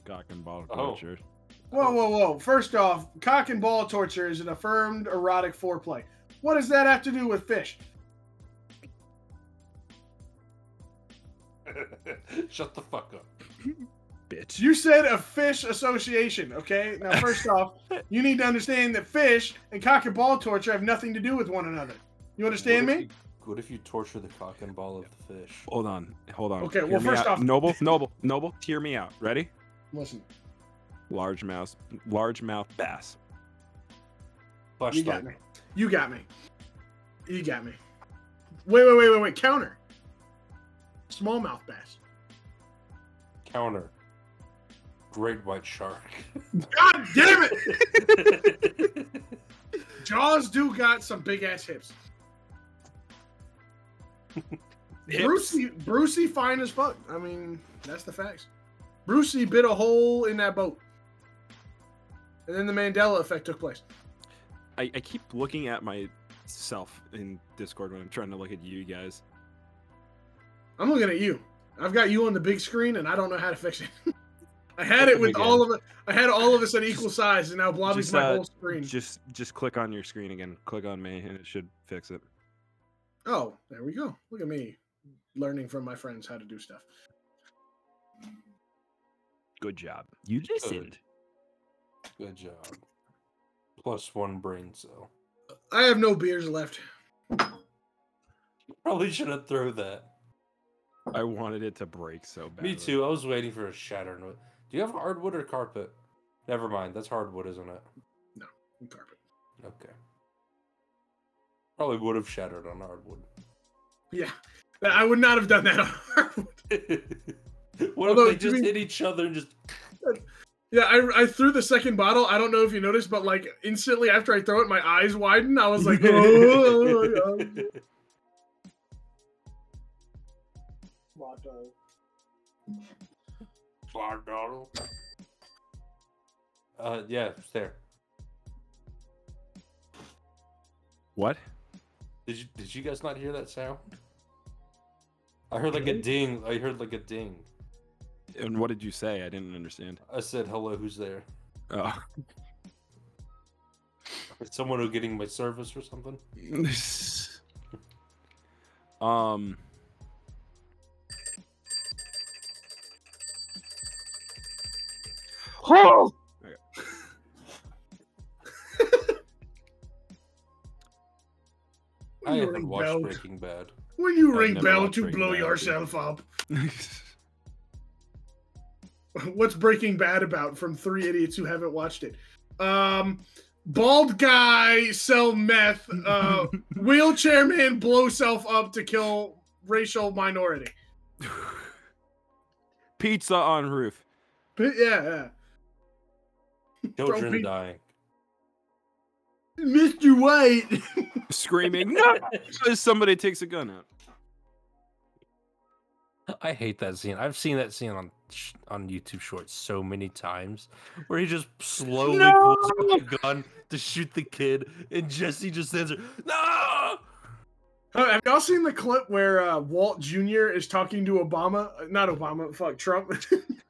Cock and ball Oh. torture. Whoa, whoa, whoa! First off, cock and ball torture is an affirmed erotic foreplay. What does that have to do with fish? Shut the fuck up. Bitch. You said a fish association, okay? Now, first off, you need to understand that fish and cock and ball torture have nothing to do with one another. You understand What me? you- what if you torture the cock and ball of the fish? Hold on. Hold on. Okay, Hear well, first out. off- Noble, Noble, Noble, hear me out. Ready? Listen, Large mouth, large mouth bass. Flash you got me. You got me. You got me. Wait, wait, wait, wait, wait. Counter. Smallmouth bass. Counter. Great white shark. God damn it! Jaws do got some big ass hips. Brucey, Brucey, fine as fuck. I mean, that's the facts. Brucey bit a hole in that boat, and then the Mandela effect took place. I, I keep looking at myself in Discord when I'm trying to look at you guys. I'm looking at you. I've got you on the big screen, and I don't know how to fix it. I had it with Again. all of it. I had all of us at equal size, and now Blobby's Just, my uh, whole screen. Just just click on your screen again. Click on me, and it should fix it. Oh, there we go. Look at me, learning from my friends how to do stuff. Good job. You listened. Good job. Plus one brain cell. I have no beers left. Probably shouldn't throw that. I wanted it to break so bad. Me too. I was waiting for a shatter note. Do you have hardwood or carpet? Never mind. That's hardwood, isn't it? No, carpet. Okay. Probably would have shattered on hardwood. Yeah, I would not have done that. on hardwood. what Although, if they just be- hit each other and just yeah, I, I threw the second bottle. I don't know if you noticed, but like instantly after I throw it, my eyes widen. I was like, oh. oh, oh, oh yeah. Uh, yeah, it's there. What? Did you did you guys not hear that sound? I heard like a ding. I heard like a ding. And what did you say? I didn't understand. I said, "Hello, who's there?" Oh. Is someone who getting my service or something? um. Oh! I haven't watched Breaking Bad. when you I've ring bell to blow Bad, dude. yourself up. What's Breaking Bad about from three idiots who haven't watched it? Um, bald guy sell meth. Uh, wheelchair man blow self up to kill racial minority. Pizza on roof. But yeah, yeah. Children Bro, dying. Mr. White. Screaming, no! As somebody takes a gun out. I hate that scene. I've seen that scene on sh- on YouTube Shorts so many times, where he just slowly pulls out the gun to shoot the kid, and Jesse just stands there. No! Uh, Have y'all seen the clip where uh, Walt Jr. is talking to Obama? Uh, Not Obama, fuck Trump.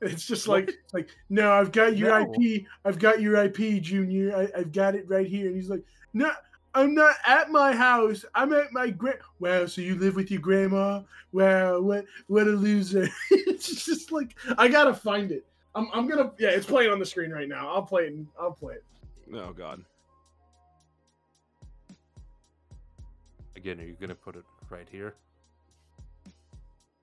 it's just like, like, no, I've got your No. IP. I've got your IP, Junior. I, I've got it right here. And he's like, no, I'm not at my house. I'm at my grand. Wow, so you live with your grandma? Wow, what what a loser. it's just like I gotta find it. I'm, I'm gonna yeah, it's playing on the screen right now. I'll play it. and- I'll play it. Oh God. Again, are you gonna put it right here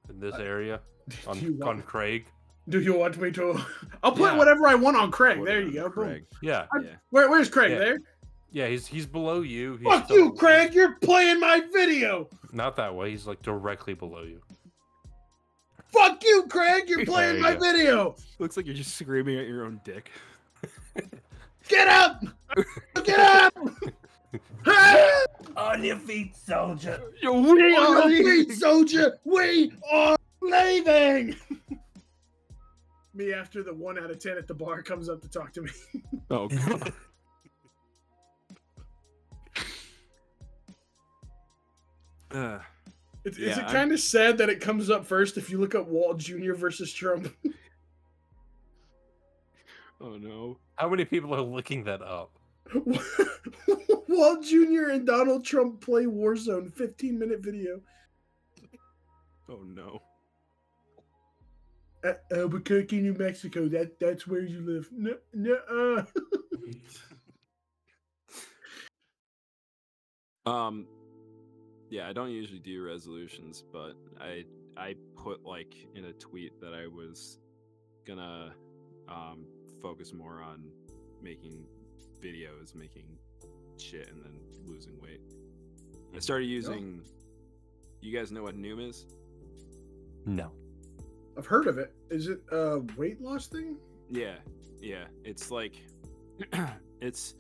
in this area on on Craig? Do you want me to? I'll put Yeah. whatever I want on Craig. Put there you on go. Boom. Craig. Yeah, Yeah. Where, where's Craig? Yeah. There. yeah. He's he's below you. He's Fuck still- you, Craig. You're playing my video. Not that way. He's like directly below you. Fuck you, Craig. You're playing you my go. video. Looks like you're just screaming at your own dick. Get up. Get up. On your feet, soldier. Yo, we are leaving, soldier. We are leaving. Me after the one out of ten at the bar comes up to talk to me. Oh God. Uh, It's, is Yeah, it kind of sad that it comes up first if you look up Walt Jr. versus Trump? oh no. How many people are looking that up? Walt Jr. and Donald Trump play Warzone 15 minute video. Oh no. At Albuquerque, New Mexico. That that's where you live. No, no. Uh. Um, yeah, I don't usually do resolutions, but I I put like in a tweet that I was gonna um focus more on making videos, making shit, and then losing weight. I started using. You guys know what Noom is? No. I've heard of it. Is it a weight loss thing? Yeah, yeah. It's like it's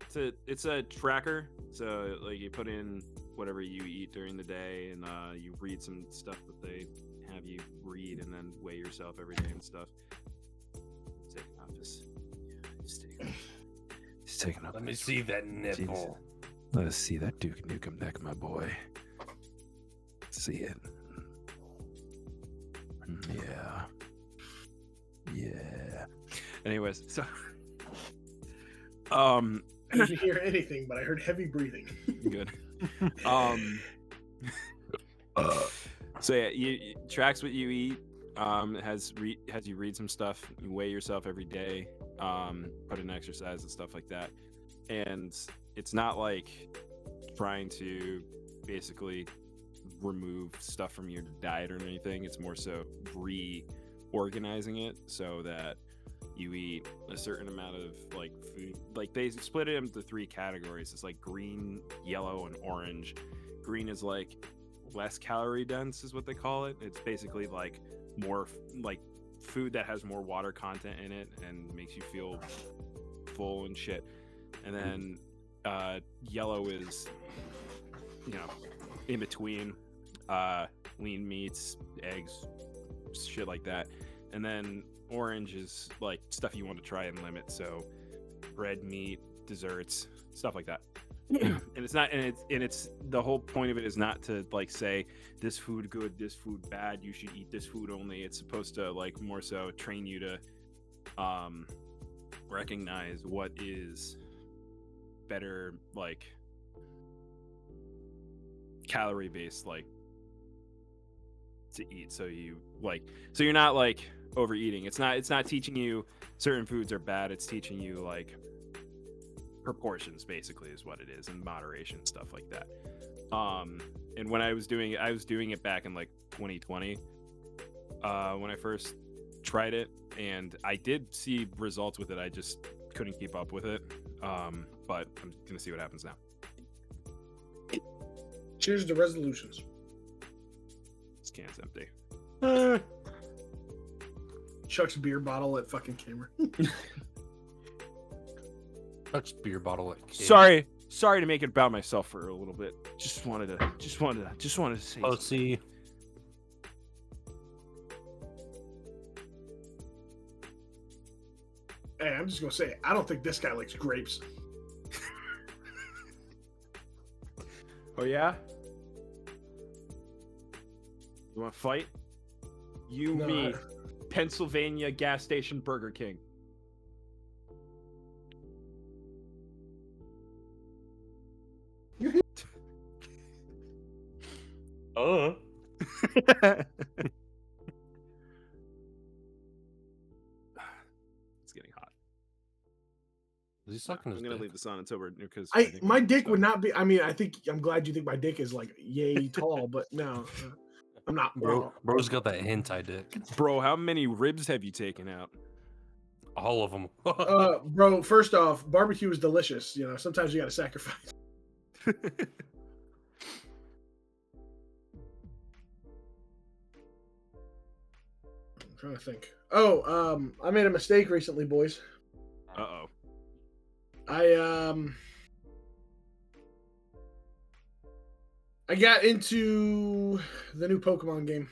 it's a it's a tracker. So like you put in whatever you eat during the day, and uh, you read some stuff that they have you read, and then weigh yourself every day and stuff. He's taking off his. He's taking off. He's taking off. Let me see that nipple. Let us see that Duke Nukem neck, my boy. See it. Mm, Yeah. Yeah. Anyways, so um I didn't hear anything, but I heard heavy breathing. good. Um so yeah, you you- tracks what you eat. Um has re- has you read some stuff, you weigh yourself every day, um, put in exercise and stuff like that. And it's not like trying to basically remove stuff from your diet or anything. It's more so reorganizing it so that you eat a certain amount of like food. Like they split it into three categories. It's like green, yellow, and orange. Green is like less calorie dense, is what they call it. It's basically like more like food that has more water content in it and makes you feel full and shit. And then uh, yellow is, you know, in between uh, lean meats, eggs, shit like that. And then orange is like stuff you want to try and limit. So bread, meat, desserts, stuff like that. and it's not, and it's, and it's the whole point of it is not to like say this food good, this food bad. You should eat this food only. It's supposed to like more so train you to um recognize what is better like calorie based like to eat so you like so you're not like overeating. It's not it's not teaching you certain foods are bad it's teaching you like proportions basically is what it is and moderation stuff like that. Um and when i was doing it i was doing it back in like 2020 uh when i first tried it and i did see results with it i just couldn't keep up with it um but i'm gonna see what happens now. Cheers to resolutions can's empty. Uh, Chuck's beer bottle at fucking camera. Chuck's beer bottle at Sorry, sorry to make it about myself for a little bit. Just wanted to, just wanted to, just wanted to say. Oh, see. Hey, I'm just gonna say, I don't think this guy likes grapes. oh yeah, you want to fight? You, No, me, I- Pennsylvania gas station Burger King. Uh. It's getting hot. Is he sucking I'm gonna dick? leave this on until we're because I my dick would not be. I mean, I think I'm glad you think my dick is like yay tall, but no, I'm not. Bro, bro's got that hentai dick. Bro, how many ribs have you taken out? All of them. Uh, bro, first off, barbecue is delicious. You know, sometimes you got to sacrifice. I'm trying to think. Oh, um, I made a mistake recently, boys. Uh oh. I um I got into the new Pokemon game,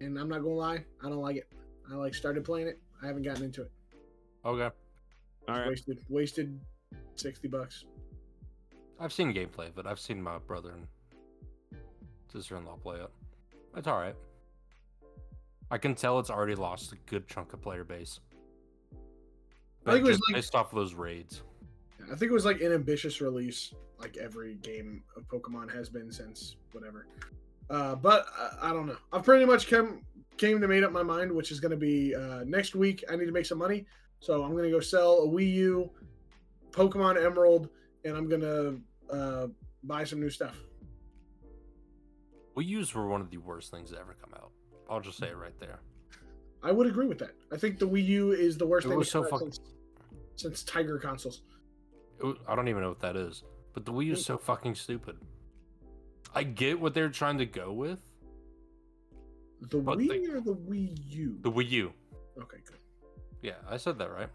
and I'm not gonna lie, I don't like it. I like started playing it. I haven't gotten into it. okay. All right. Wasted wasted sixty bucks. I've seen gameplay, but I've seen my brother and sister-in-law play it. It's all right. I can tell it's already lost a good chunk of player base. I think it was like- based off of those raids. I think it was like an ambitious release, like every game of Pokemon has been since whatever. Uh, but I, I don't know. I've pretty much come came to made up my mind, which is going to be uh, next week. I need to make some money, so I'm going to go sell a Wii U, Pokemon Emerald, and I'm going to uh, buy some new stuff. Wii U's were one of the worst things to ever come out. I'll just say it right there. I would agree with that. I think the Wii U is the worst It thing was so fucking. since, since Tiger consoles. I don't even know what that is, but the Wii U is so fucking stupid. I get what they're trying to go with. The Wii they- or the Wii U? The Wii U. Okay, good. Yeah, I said that right.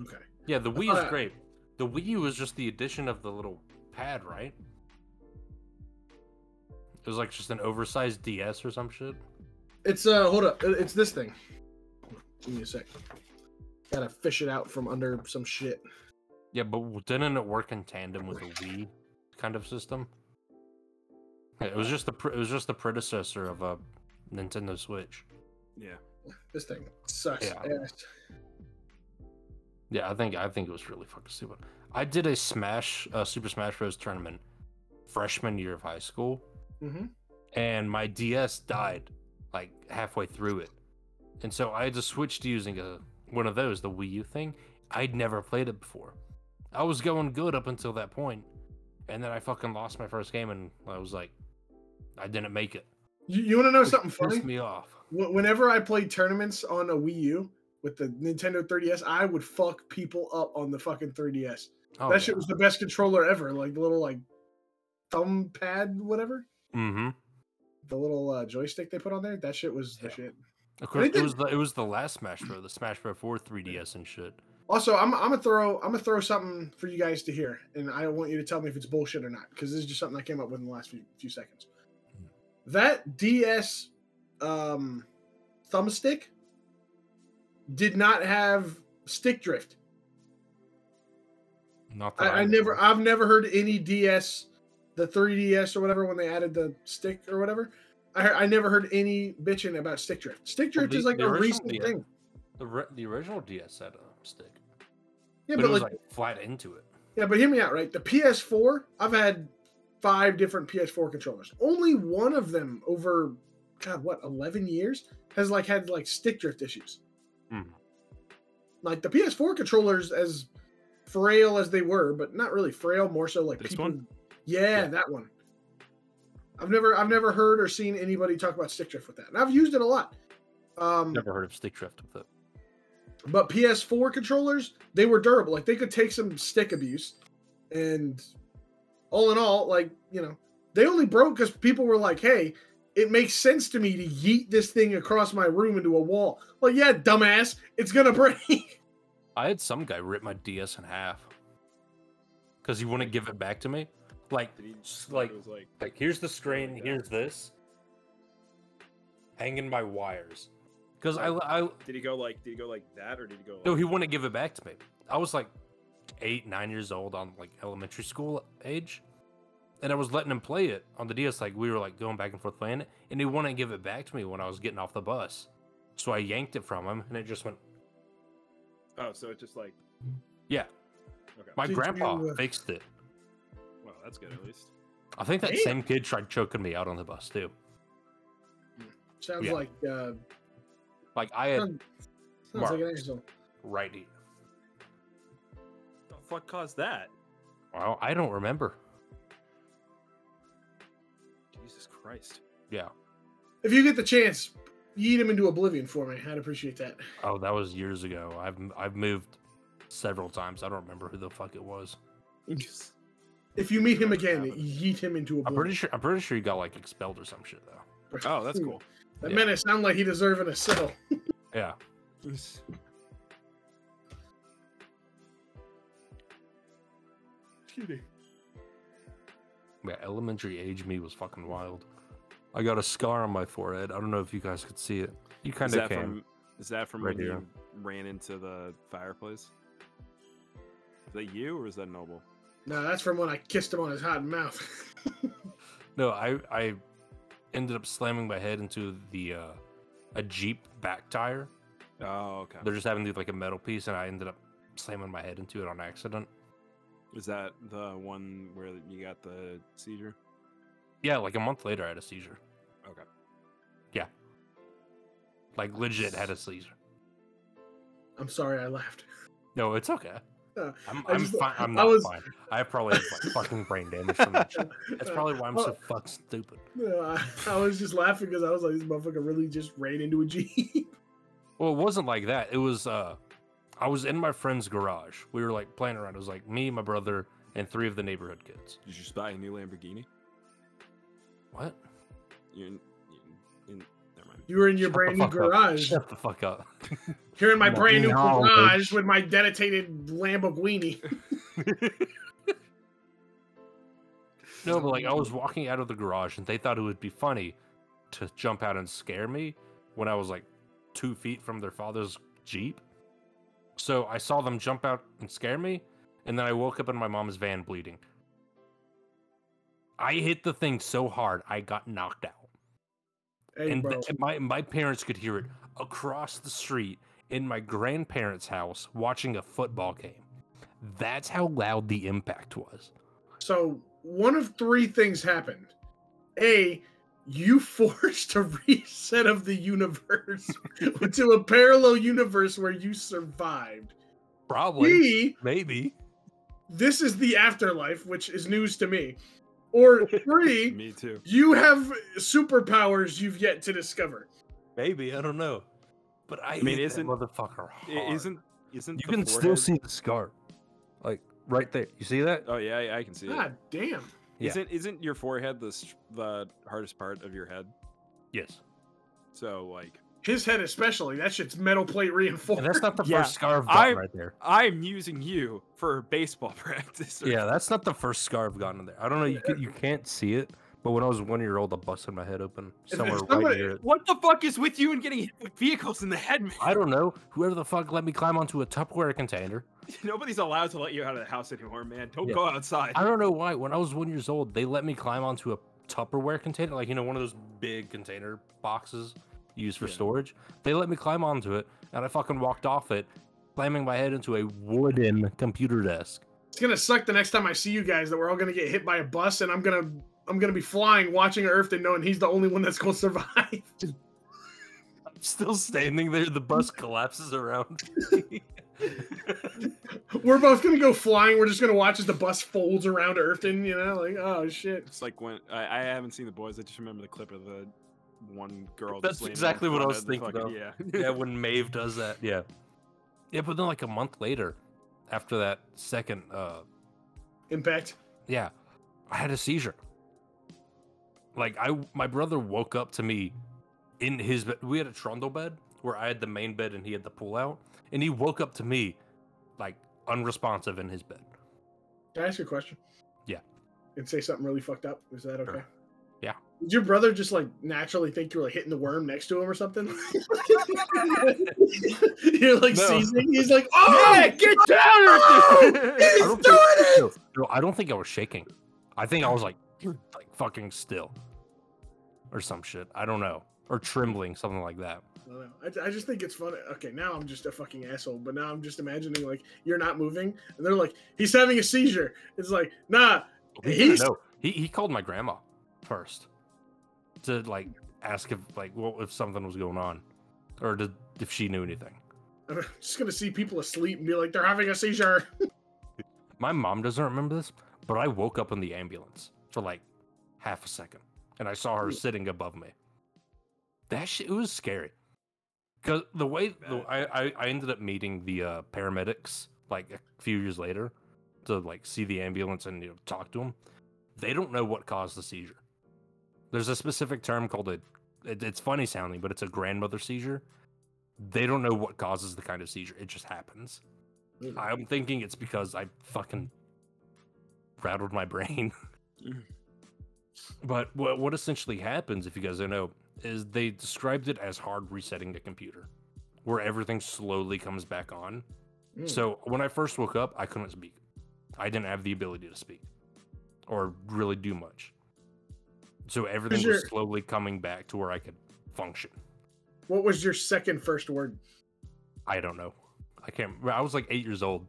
Okay. Yeah, the Wii is great. The Wii U is just the addition of the little pad, right? It was like just an oversized DS or some shit. It's uh hold up. It's this thing. Give me a sec. Gotta fish it out from under some shit. Yeah, but didn't it work in tandem with the Wii kind of system? It was just the pre- it was just the predecessor of a Nintendo Switch. Yeah. This thing sucks. Yeah. ass. Yeah, I think I think it was really fucking stupid. I did a Smash uh, Super Smash Bros tournament freshman year of high school, Mhm. and my DS died like halfway through it, and so I had to switch to using a one of those, the Wii U thing. I'd never played it before. I was going good up until that point, and then I fucking lost my first game, and I was like, I didn't make it. You, you want to know Which something pissed funny? me off. Whenever I played tournaments on a Wii U with the Nintendo 3DS, I would fuck people up on the fucking 3DS. Oh, that shit was the best controller ever. Like the little like thumb pad, whatever. Mm-hmm. The little uh, joystick they put on there. That shit was the shit. Of course, it did- was the it was the last Smash Bros. The Smash Bros. 4 3DS and shit. Also, I'm, I'm gonna throw I'm gonna throw something for you guys to hear, and I want you to tell me if it's bullshit or not, because this is just something I came up with in the last few few seconds. That DS um, thumbstick did not have stick drift. Not that I, I never I've never heard any DS, the 3DS or whatever when they added the stick or whatever. I I never heard any bitching about stick drift. Stick Well, drift the- is like a recent DS thing. The, the original DS had a stick, Yeah, but, but it was like like flat into it. Yeah, but hear me out, right? The PS4, I've had five different PS4 controllers. Only one of them over God, what, 11 years has like had like stick drift issues. Mhm. Like the PS4 controllers as frail as they were, but not really frail, more so like This people one? Yeah, Yeah. that one. I've never I've never heard or seen anybody talk about stick drift with that. And I've used it a lot. Um Never heard of stick drift with it. But PS4 controllers, they were durable. Like they could take some stick abuse, and all in all, like you know, they only broke because people were like, "Hey, it makes sense to me to yeet this thing across my room into a wall." Well, yeah, dumbass, it's gonna break. I had some guy rip my DS in half because he wouldn't give it back to me. Like, Did he s- thought like, was like like here's the screen, God. here's this, hanging by wires, because I, I Did he go like? Did he go like that, or did he go? Like, no, he wouldn't give it back to me. I was like eight, nine years old on like elementary school age, and I was letting him play it on the DS. Like we were like going back and forth playing it, and he wouldn't give it back to me when I was getting off the bus. So I yanked it from him, and it just went. Oh, so it just like. Yeah, Okay. my Did grandpa you, uh, fixed it. Well, that's good at least. I think that Damn. same kid tried choking me out on the bus too. Sounds Yeah. like uh, Like I had sounds, sounds like an marks. asshole. right ear. The fuck caused that? Well, I don't remember. Jesus Christ. Yeah. If you get the chance, yeet him into oblivion for me. I'd appreciate that. Oh, that was years ago. I've I've moved several times. I don't remember who the fuck it was. If you meet him again, happened. yeet him into oblivion. I'm pretty sure. I'm pretty sure he got like expelled or some shit though. Oh, that's cool. That Yeah. man it sound like he deserving a cell. Yeah. Excuse me. Yeah. Elementary age me was fucking wild. I got a scar on my forehead. I don't know if you guys could see it. You kind of that can. from? Is that from Right when here. you ran into the fireplace? Is that you or is that Noble? No, that's from when I kissed him on his hot mouth. No, I I ended up slamming my head into the uh, a Jeep back tire. Oh, okay. They're just having the, like a metal piece, and I ended up slamming my head into it on accident. Is that the one where you got the seizure? Yeah, like a month later, I had a seizure. Okay. Yeah. Like legit had a seizure. I'm sorry I laughed. No, it's okay. I'm, I I'm just- fine. I'm I not was- fine. I probably have like fucking brain damage from that shit. That's probably why I'm so fucking stupid. uh, I was just laughing because I was like, this motherfucker really just ran into a Jeep. Well, it wasn't like that. It was uh I was in my friend's garage. We were like playing around. It was like me, my brother, and three of the neighborhood kids. Did you just buy a new Lamborghini? What? You in, you in, never mind. You were in your Shut brand new fuck up. garage. Shut the fuck up. Here in my brand new No, garage bitch. with my dedicated Lamborghini. No, but like I was walking out of the garage and they thought it would be funny to jump out and scare me when I was like two feet from their father's Jeep. So I saw them jump out and scare me, and then I woke up in my mom's van bleeding. I hit the thing so hard I got knocked out. Hey, and th- my my parents could hear it across the street in my grandparents' house watching a football game. That's how loud the impact was. So one of three things happened. A, you forced a reset of the universe to a parallel universe where you survived. Probably, B, maybe. this is the afterlife, which is news to me. Or three, Me too. you have superpowers you've yet to discover. Maybe I don't know, but I, I mean, hit that isn't- motherfucker I- hard. Isn't isn't you the can still see the scar, like right there. You see that? Oh yeah, I, I can see it. God damn. Yeah. Isn't isn't your forehead the the hardest part of your head? Yes. So like, His head especially. That shit's metal plate reinforced. And that's not the Yeah, first scar I've gotten right there. I'm using you for baseball practice. or- Yeah, that's not the first scar I've gotten in there. I don't know. You can, you can't see it, but when I was one year old, I busted my head open If- if somewhere right somebody- near it. What the fuck is with you and getting hit with vehicles in the head, man? I don't know. Whoever the fuck let me climb onto a Tupperware container. Nobody's allowed to let you out of the house anymore, man. Don't Yeah. go outside. I don't know why. When I was one years old, they let me climb onto a Tupperware container, like you know, one of those big container boxes used for Yeah. storage. They let me climb onto it, and I fucking walked off it, slamming my head into a wooden computer desk. It's gonna suck the next time I see you guys that we're all gonna get hit by a bus and I'm gonna I'm gonna be flying watching Earthton knowing he's the only one that's gonna survive. I'm still standing there. The bus collapses around. we're both gonna go flying. We're just gonna watch as the bus folds around Earthton, you know, like oh shit. It's like when I, I haven't seen the boys. I just remember the clip of the one girl. That's just exactly what I was thinking fucking- of. Yeah. yeah, when Maeve does that. Yeah. Yeah, but then like a month later, after that second, uh, Impact. yeah, I had a seizure. Like I, my brother woke up to me in his bed. We had a trundle bed where I had the main bed and he had the pull out, and he woke up to me, like unresponsive in his bed. Can I ask you a question? Yeah. And say something really fucked up. Is that okay? Sure. Yeah. Did your brother just like naturally think you were like hitting the worm next to him or something? You're like No. seizing. He's like, oh, Yeah, get down! Oh! Arthur! He's I don't doing think, it! no, no, I don't think I was shaking. I think I was like, like fucking still, or some shit. I don't know, or trembling, something like that. I. I, I just think it's funny. Okay, now I'm just a fucking asshole, but now I'm just imagining like you're not moving, and they're like, he's having a seizure. It's like, nah, He He's- didn't. He he called my grandma first to like ask if like what if something was going on, or to, if she knew anything. I'm just gonna see people asleep and be like, they're having a seizure. My mom doesn't remember this, but I woke up in the ambulance for like half a second, and I saw her sitting above me. That shit it was scary. Cause the way the, I, I I ended up meeting the uh, paramedics like a few years later to like see the ambulance and you know talk to them. They don't know what caused the seizure. There's a specific term called a. It, it's funny sounding, but it's a grandmother seizure. They don't know what causes the kind of seizure. It just happens. I'm thinking it's because I fucking rattled my brain. But what what essentially happens, if you guys don't know, is they described it as hard resetting the computer, where everything slowly comes back on. Mm. So when I first woke up, I couldn't speak. I didn't have the ability to speak or really do much. So everything your- was slowly coming back to where I could function. What was your second first word? I don't know. I can't. I was like eight years old.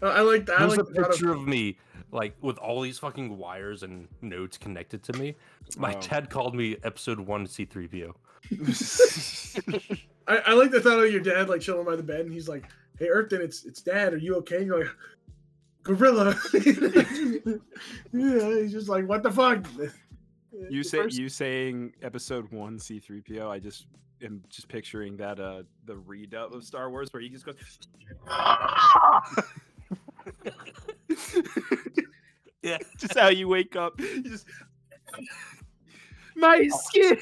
Uh, I like that. I There's like a picture of, of me, like with all these fucking wires and nodes connected to me. My Oh. dad called me episode one C3PO. I, I like the thought of your dad like chilling by the bed, and he's like, "Hey, Earthton, it's it's Dad. Are you okay?" And you're like, "Gorilla." yeah, he's just like, "What the fuck?" You say first- you saying episode one C three PO. I just am just picturing that uh the redub of Star Wars where he just goes. Yeah. just how you wake up. You just my skin.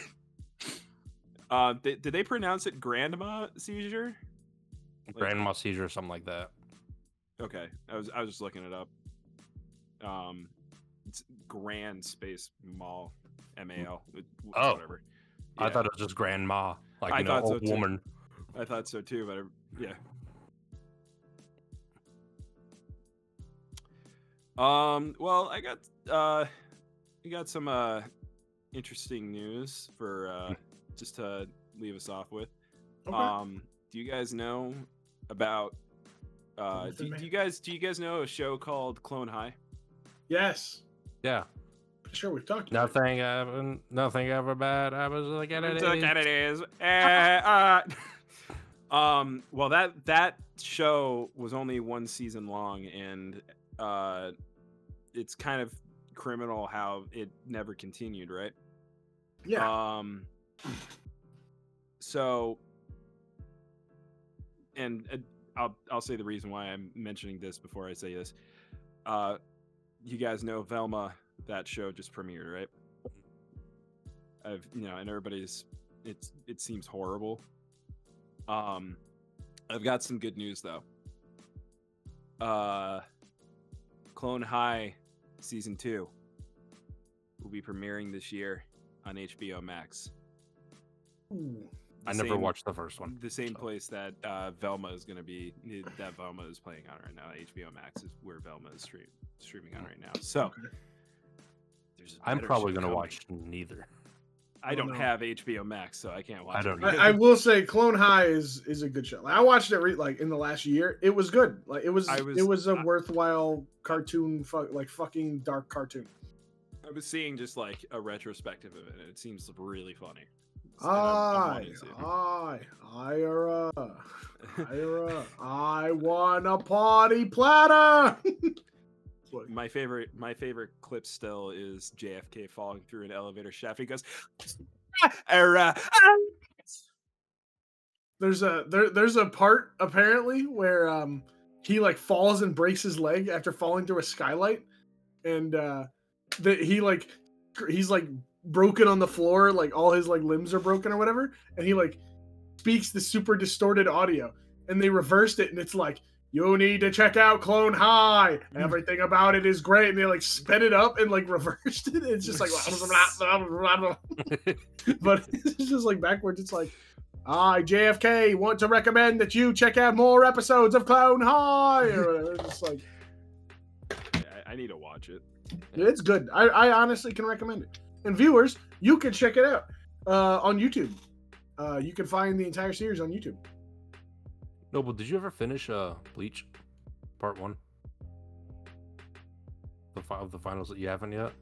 Uh, did, did they pronounce it grandma seizure? Grandma seizure or something like that. Okay, I was I was just looking it up. Um, it's Grand Space Mall, M A L. Oh. whatever. I thought it was just grandma, like I you know, thought so old too. woman. I thought so too, but I, yeah. Um. Well, I got uh, we got some uh, interesting news for uh, just to leave us off with. Okay. Um, do you guys know about? Uh, do, do you guys do you guys know a show called Clone High? yes, Yeah. Pretty sure we've talked. About it. Nothing ever, nothing ever bad happens like it Look is. at it is. Eh, uh, um. Well, that that show was only one season long, and uh, it's kind of criminal how it never continued, right? Yeah. Um. So, and uh, I'll I'll say the reason why I'm mentioning this before I say this. Uh, you guys know Velma. That show just premiered, right? I've you know, and everybody's it's it seems horrible. Um, I've got some good news though. Uh, Clone High season two will be premiering this year on HBO Max. Ooh. I never same- watched the first one. The same so. place that uh, Velma is going to be, that Velma is playing on right now. HBO Max is where Velma is stream, streaming on right now. So, Okay. There's a I'm probably gonna watch neither. I don't have HBO Max, so I can't watch. I don't either. I, I will say, Clone High is is a good show. Like, I watched it re- like in the last year. It was good. Like it was, I was- it was a I- worthwhile cartoon, fu- like fucking dark cartoon. I was seeing just like a retrospective of it, and it seems really funny. And I'm- I'm I, wanting to see it. I, Ira, Ira, I want a party platter. My favorite, my favorite clip still is JFK falling through an elevator shaft. He goes, ah." there's a there, there's a part apparently where um he like falls and breaks his leg after falling through a skylight, and uh that he like he's like broken on the floor, like all his like limbs are broken or whatever, and he like speaks the super distorted audio, and they reversed it, and it's like you need to check out Clone High. Everything about it is great. And they like sped it up and like reversed it. It's just like, but it's just like backwards. It's like, I, JFK, want to recommend that you check out more episodes of Clone High. Or just like, I, I need to watch it. it's good. I, I honestly can recommend it. And viewers, you can check it out uh, on YouTube. Uh, you can find the entire series on YouTube. Noble, did you ever finish uh Bleach, part one? The fi- of the finals that you haven't yet.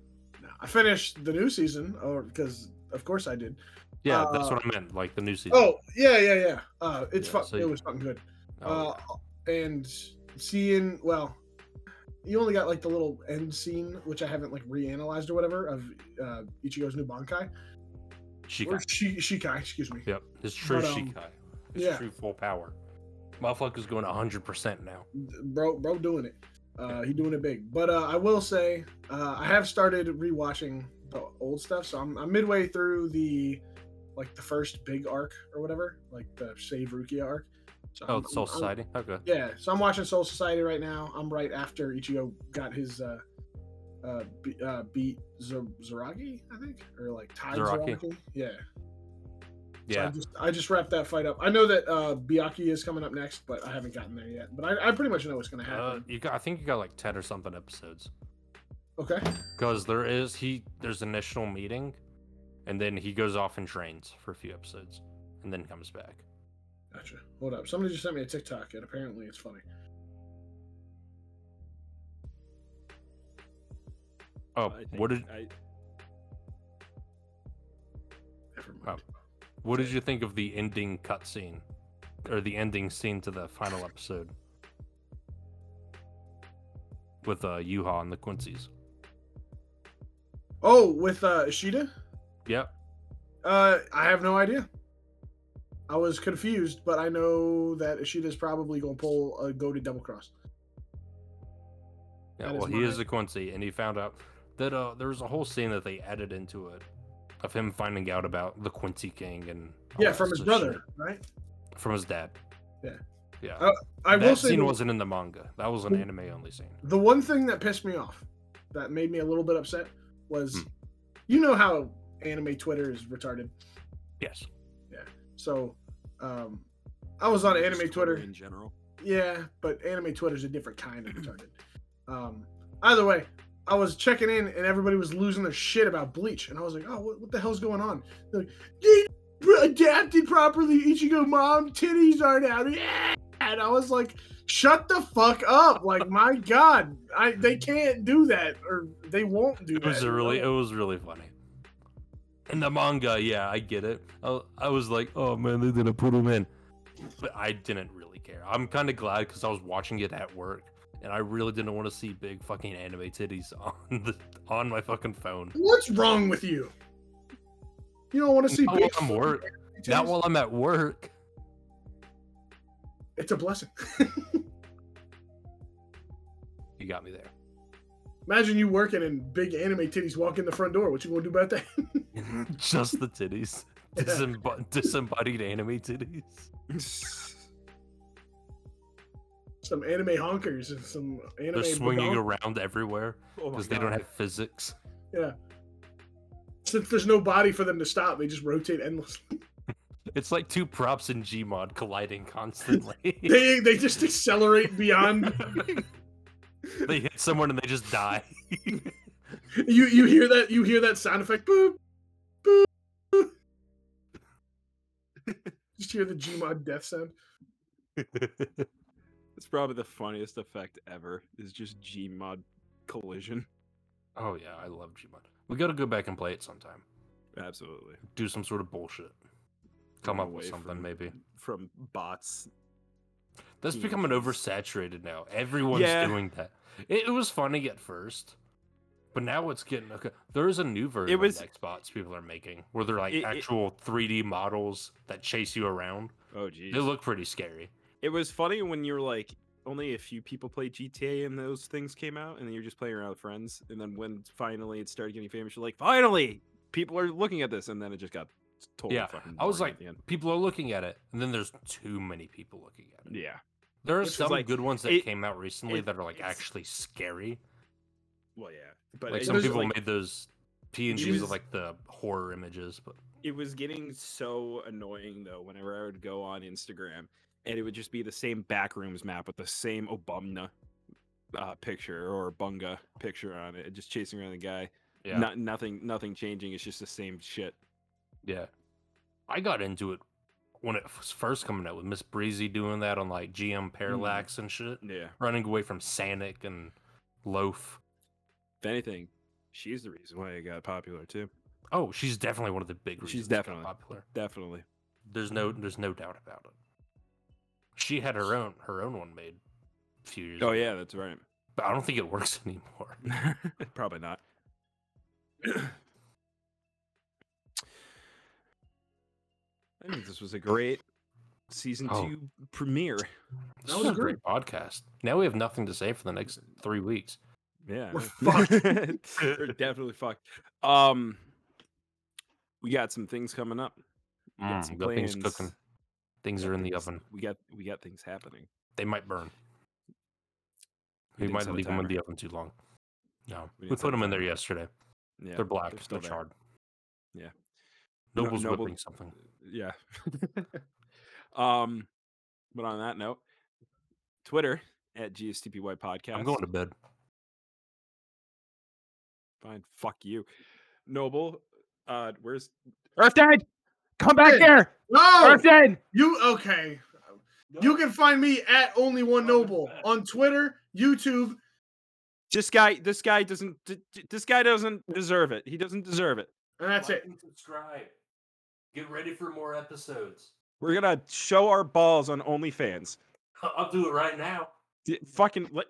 Now, I finished the new season, or because of course I did. Yeah, that's Uh, what I meant. Like the new season. Oh yeah, yeah, yeah. Uh, it's Yeah, fun. so it was fucking good. Oh, Uh, and seeing well, you only got like the little end scene, which I haven't like reanalyzed or whatever of uh, Ichigo's new Bankai or Shikai. Shikai, excuse me. Yep, his true But, um, Shikai. His yeah. true full power. Motherfucker's going 100% now. bro bro doing it uh he doing it big but uh i will say uh i have started rewatching the old stuff so i'm, I'm midway through the like the first big arc or whatever like the save rukia arc so Oh, I'm- the Soul I'm- Society? Okay. yeah so i'm watching soul society right now i'm right after ichigo got his uh uh, be, uh beat Zaraki, I think, or like tied Zaraki. Zaraki. Yeah, So Yeah. I just I just wrapped that fight up. I know that uh Byakuya is coming up next, but I haven't gotten there yet. But I, I pretty much know what's gonna Uh, happen. you got, I think you got like 10 or something episodes. okay. Because there is, he, there's an initial meeting, and then he goes off and trains for a few episodes, and then comes back. Gotcha. Hold up. Somebody just sent me a TikTok, and apparently it's funny. Oh, what did, I, Never Oh. What did you think of the ending cutscene? Or the ending scene to the final episode? With uh, Yuha and the Quincy's. Oh, with uh Ishida? Yep. Uh, I have no idea. I was confused, but I know that Ishida's probably going to pull a go to double cross. Yeah, That is well, he is a Quincy, and he found out that uh, there was a whole scene that they added into it of him finding out about the Quincy King and Yeah, from his brother, shit. right? from his dad. Yeah. yeah. Uh, I that will say scene the, wasn't in the manga. That was an anime only scene. the one thing that pissed me off, that made me a little bit upset, was Hmm. you know how anime Twitter is retarded. Yes. Yeah. So, um, I was on anime Twitter. in general. Yeah, but anime Twitter is a different kind of retarded. Um, either way, I was checking in and everybody was losing their shit about Bleach, and I was like, "Oh, what, what the hell's going on?" They're like, "They adapted properly. Ichigo mom titties aren't out." Yeah, and I was like, "Shut the fuck up!" Like, my god, I they can't do that, or they won't do It that. was really, it was really funny. In the manga, yeah, I get it. I, I was like, oh man, they didn't put him in, but I didn't really care. I'm kind of glad because I was watching it at work, and I really didn't want to see big fucking anime titties on the on my fucking phone. What's wrong with you? You don't want to see Not big while I'm work. Not while I'm at work. It's a blessing. You got me there. Imagine you working and big anime titties walk in the front door. What you gonna do about that? Just the titties. Disemb- disembodied anime titties. Some anime honkers and some anime. They're swinging badonk- around everywhere Oh because they don't have physics. Yeah. Since there's no body for them to stop, they just rotate endlessly. It's like two props in Gmod colliding constantly. they they just accelerate beyond. they hit someone and they just die. you you hear that you hear that sound effect. Boop boop. boop. just hear the Gmod death sound. It's probably the funniest effect ever. Is just Gmod collision. oh yeah, I love Gmod. We gotta go back and play it sometime. Absolutely. Do some sort of bullshit. Come up with something from- maybe. From bots. That's becoming oversaturated now. Everyone's Yeah. doing that. It, it was funny at first, but now it's getting okay. There is a new version was- of Xbox people are making where they're like It- it- actual 3D models that chase you around. Oh geez. They look pretty scary. It was funny when you were like, only a few people played GTA and those things came out, and then you're just playing around with friends. And then when finally it started getting famous, you're like, finally, people are looking at this, and then it just got totally Yeah, fucking. I was like, at the end. People are looking at it, and then there's too many people looking at it. yeah, There are Which some like- good ones that it- came out recently it- that are like actually scary. Well, yeah, but Like it some people like, made those PNGs was- of like the horror images, but it was getting so annoying though whenever I would go on Instagram and it would just be the same backrooms map with the same Obunga uh, picture or Bunga picture on it, just chasing around the guy. yeah, Not nothing, nothing changing. It's just the same shit. yeah. I got into it when it was first coming out with Miss Breezy doing that on like GM Mm. Parallax and shit, Yeah. running away from Sanic and Loaf. If anything, she's the reason why it got popular too. Oh, she's definitely one of the big reasons. She's it got definitely- popular. Definitely. There's no, there's no doubt about it. She had her own, her own one made a few years. Oh ago, yeah, that's right. but I don't think it works anymore. Probably not. I think this was a great season Oh. two premiere. This was was a great. great podcast. Now we have nothing to say for the next three weeks. Yeah, We're no. We're definitely fucked. Um, we got some things coming up. We got Mm, some got things cooking. Things are in the oven. We got we got things happening. They might burn. We might leave them in the oven too long. No, We we, put them in there yesterday. Yeah, they're black. They're, still there. charred. Yeah. No- Noble's Noble- whipping something. Yeah. um, but on that note, Twitter at GSTPY podcast. I'm going to bed. Fine, fuck you, Noble. Uh, where's Earth Dad? Come back Hey. here, No, oh. Earth you okay? You can find me at only one noble on Twitter, YouTube. This guy, this guy doesn't. d- d- This guy doesn't deserve it. He doesn't deserve it. And that's Like it. and subscribe. Get ready for more episodes. We're gonna show our balls on OnlyFans. I'll do it right now. D- fucking let.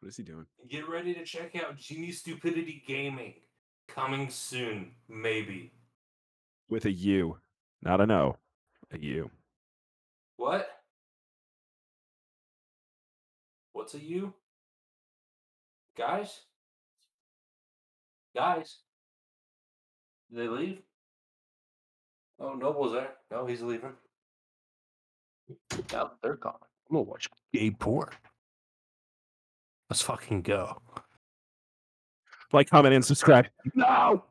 What is he doing? Get ready to check out Genius Stupidity Gaming. Coming soon, maybe. With a U, not an O. A U. What? What's a U? Guys? Guys? Did they leave? Oh, Noble's there. No, he's leaving. Now they're gone. I'm gonna watch gay porn. Let's fucking go. Like, comment, and subscribe. No!